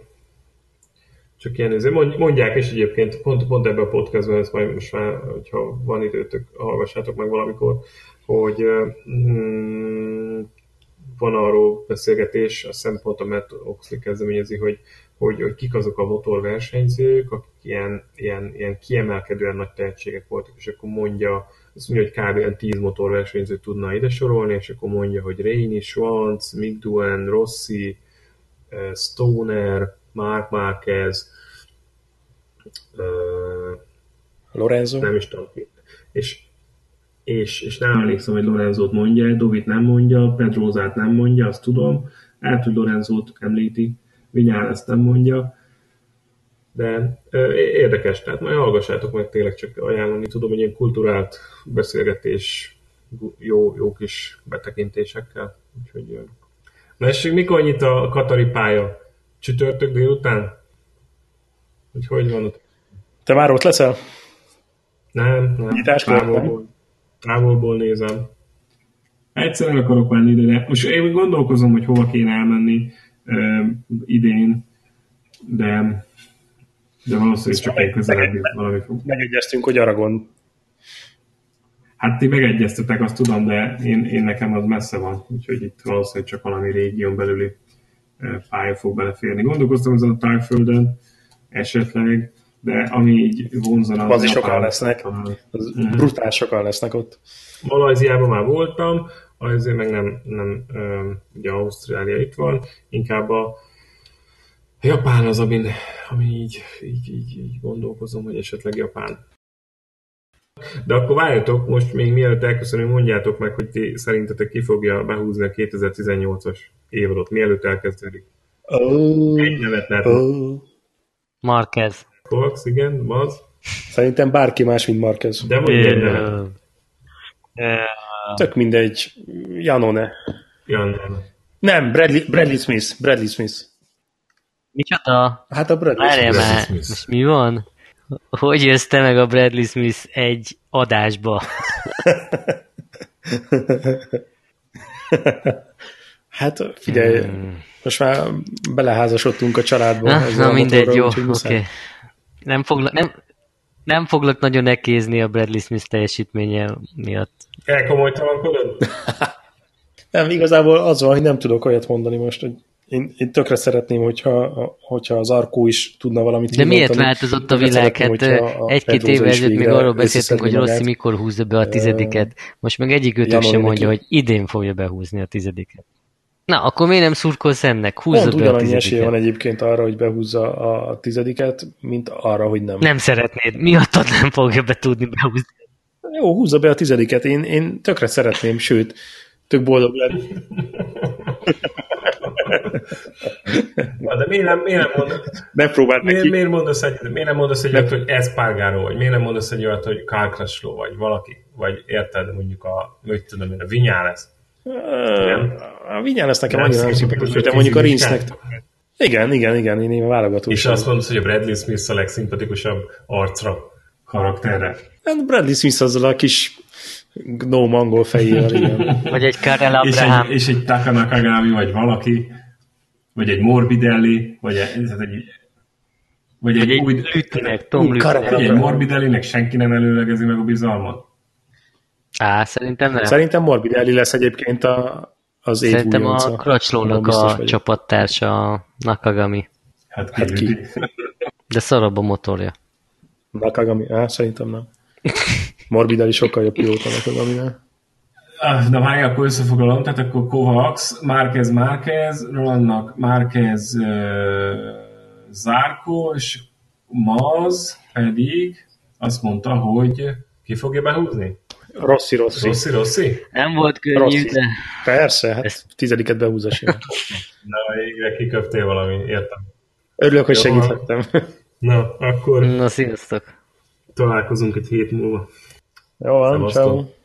csak ilyen, mond- mondják is egyébként, pont, pont ebben a podcastban, ezt majd most már, hogyha van időtök, hallgassátok meg valamikor, hogy mm, van arról beszélgetés, a szempont a Matt Oxley kezdeményezi, hogy, hogy, hogy kik azok a motorversenyzők, akik ilyen, ilyen, ilyen kiemelkedően nagy tehetségek voltak, és akkor mondja, azt mondja, hogy kb. ilyen 10 motorversenyzőt tudna ide sorolni, és akkor mondja, hogy Reini, Schwanz, Migduen, Rossi, eh, Stoner, Mark Marquez, eh, Lorenzo. nem is tudom. És, és, és nem emlékszem, hogy Lorenzót mondja, Dovit nem mondja, Pedrózát nem mondja, azt tudom. Lehet, hogy Lorenzót említi, Vinyál ezt nem mondja. De ö, érdekes, tehát majd hallgassátok meg, tényleg csak ajánlani tudom, hogy ilyen kulturált beszélgetés jó, jó kis betekintésekkel. Úgyhogy, ö. na és mikor nyit a Katari pálya? Csütörtök délután? Hogy hogy van ott? Te már ott leszel? Nem, nem. Nyitáskor, távolból, távolból nézem. Egyszer el akarok menni ide, de most én gondolkozom, hogy hova kéne elmenni. uh, idén, de, de valószínűleg csak egy közelebb valami fog. Megegyeztünk, hogy Aragon. Hát ti megegyeztetek, azt tudom, de én, én nekem az messze van, úgyhogy itt valószínűleg csak valami régión belüli pálya fog beleférni. Gondolkoztam azon a tájföldön esetleg, de ami így vonzana... Az is sokan lesznek. Az mm. brutál sokan lesznek ott. Malajziában már voltam, azért meg nem, nem ugye Ausztrália itt van, inkább a Japán az, amin, ami így, így, így, így gondolkozom, hogy esetleg Japán. De akkor várjatok, most még mielőtt elköszönünk, mondjátok meg, hogy ti szerintetek ki fogja behúzni a 2018-as évadot, mielőtt elkezdődik. Oh, Egy nevet lehet. oh. Marquez. Cox, igen, Maz. Szerintem bárki más, mint Marquez. De mondj egy nevet. Tök mindegy. Janone. Jan, Nem, Bradley, Bradley Smith. Bradley Smith. Micsoda? Hát a Bradley Várjál Smith. már, Smith. most mi van? Hogy jössz te meg a Bradley Smith egy adásba? <laughs> Hát figyelj, most már beleházasodtunk a családba. Na, na a mindegy, motorral, jó, oké. Okay. Nem, foglak, nem, nem foglak nagyon ekézni a Bradley Smith teljesítménye miatt. Elkomolytalankodod? <laughs> Nem, igazából az van, hogy nem tudok olyat mondani most, hogy én, én tökre szeretném, hogyha, hogyha az Arkó is tudna valamit De miért változott a világ? Hát egy-két évvel ezelőtt még arról beszéltünk, hogy Rossi mikor húzza be a tizediket. Most meg egyikőtök Janone sem mondja, neki. hogy idén fogja behúzni a tizediket. Na, akkor miért nem szurkolsz ennek? Húzza Pont be a ugyanannyi esélye van tizediket. egyébként arra, hogy behúzza a tizediket, mint arra, hogy nem. Nem szeretnéd. Miattad nem fogja be tudni behúzni. Jó, húzza be a tizediket, én, én tökre szeretném, sőt, tök boldog lenni. <laughs> Na, de miért nem, miért nem mondod, Megpróbált miért, neki. miért mondasz egy, miért nem mondasz egy olyat, hogy Espargaro, vagy miért nem mondasz egy olyat, hogy Kraslow, vagy valaki, vagy érted, mondjuk a, mit tudom én, a Vinyá lesz. Nem. A Vinyán lesz nekem annyira nem szimpatikus, hogy de mondjuk a Rinsznek... Igen, igen, igen, én, én válogató. És azt mondod, hogy a Bradley Smith a legszimpatikusabb arcra, karakterre. Hát Bradley Smith azzal a kis gnóm angol fejével, igen. Vagy egy Karel És Abraham. egy, és egy Taka Nakagami, vagy valaki, vagy egy Morbidelli, vagy egy, tehát egy vagy egy, egy új, Lütnek, Tom Lütnek. egy Morbidellinek senki nem előlegezi meg a bizalmat. Á, szerintem nem. Szerintem Morbidelli lesz egyébként a, az év Szerintem újonca. a biztos a vagyok. csapattársa a Nakagami. Hát, Hát ki? De szarabb a motorja. Nakagami? Á, szerintem nem. <laughs> Morbidelli sokkal jobb pilóta Nakagamina. Ah, Na várj, akkor összefoglalom, tehát akkor Kovacs, Márquez Márquez, Rolandnak Márquez uh, Zárko, és Maz pedig azt mondta, hogy ki fogja behúzni? Rossi, Rossi. Rossi, Rossi? Nem volt könnyű, Rossi. de... Persze, hát tizediket behúzza simán. Na, végre kiköptél valami, értem. Örülök, hogy Jó. segíthettem. Na, akkor Na, sziasztok! találkozunk egy hét múlva. Jó van, Szevasztok. ciao.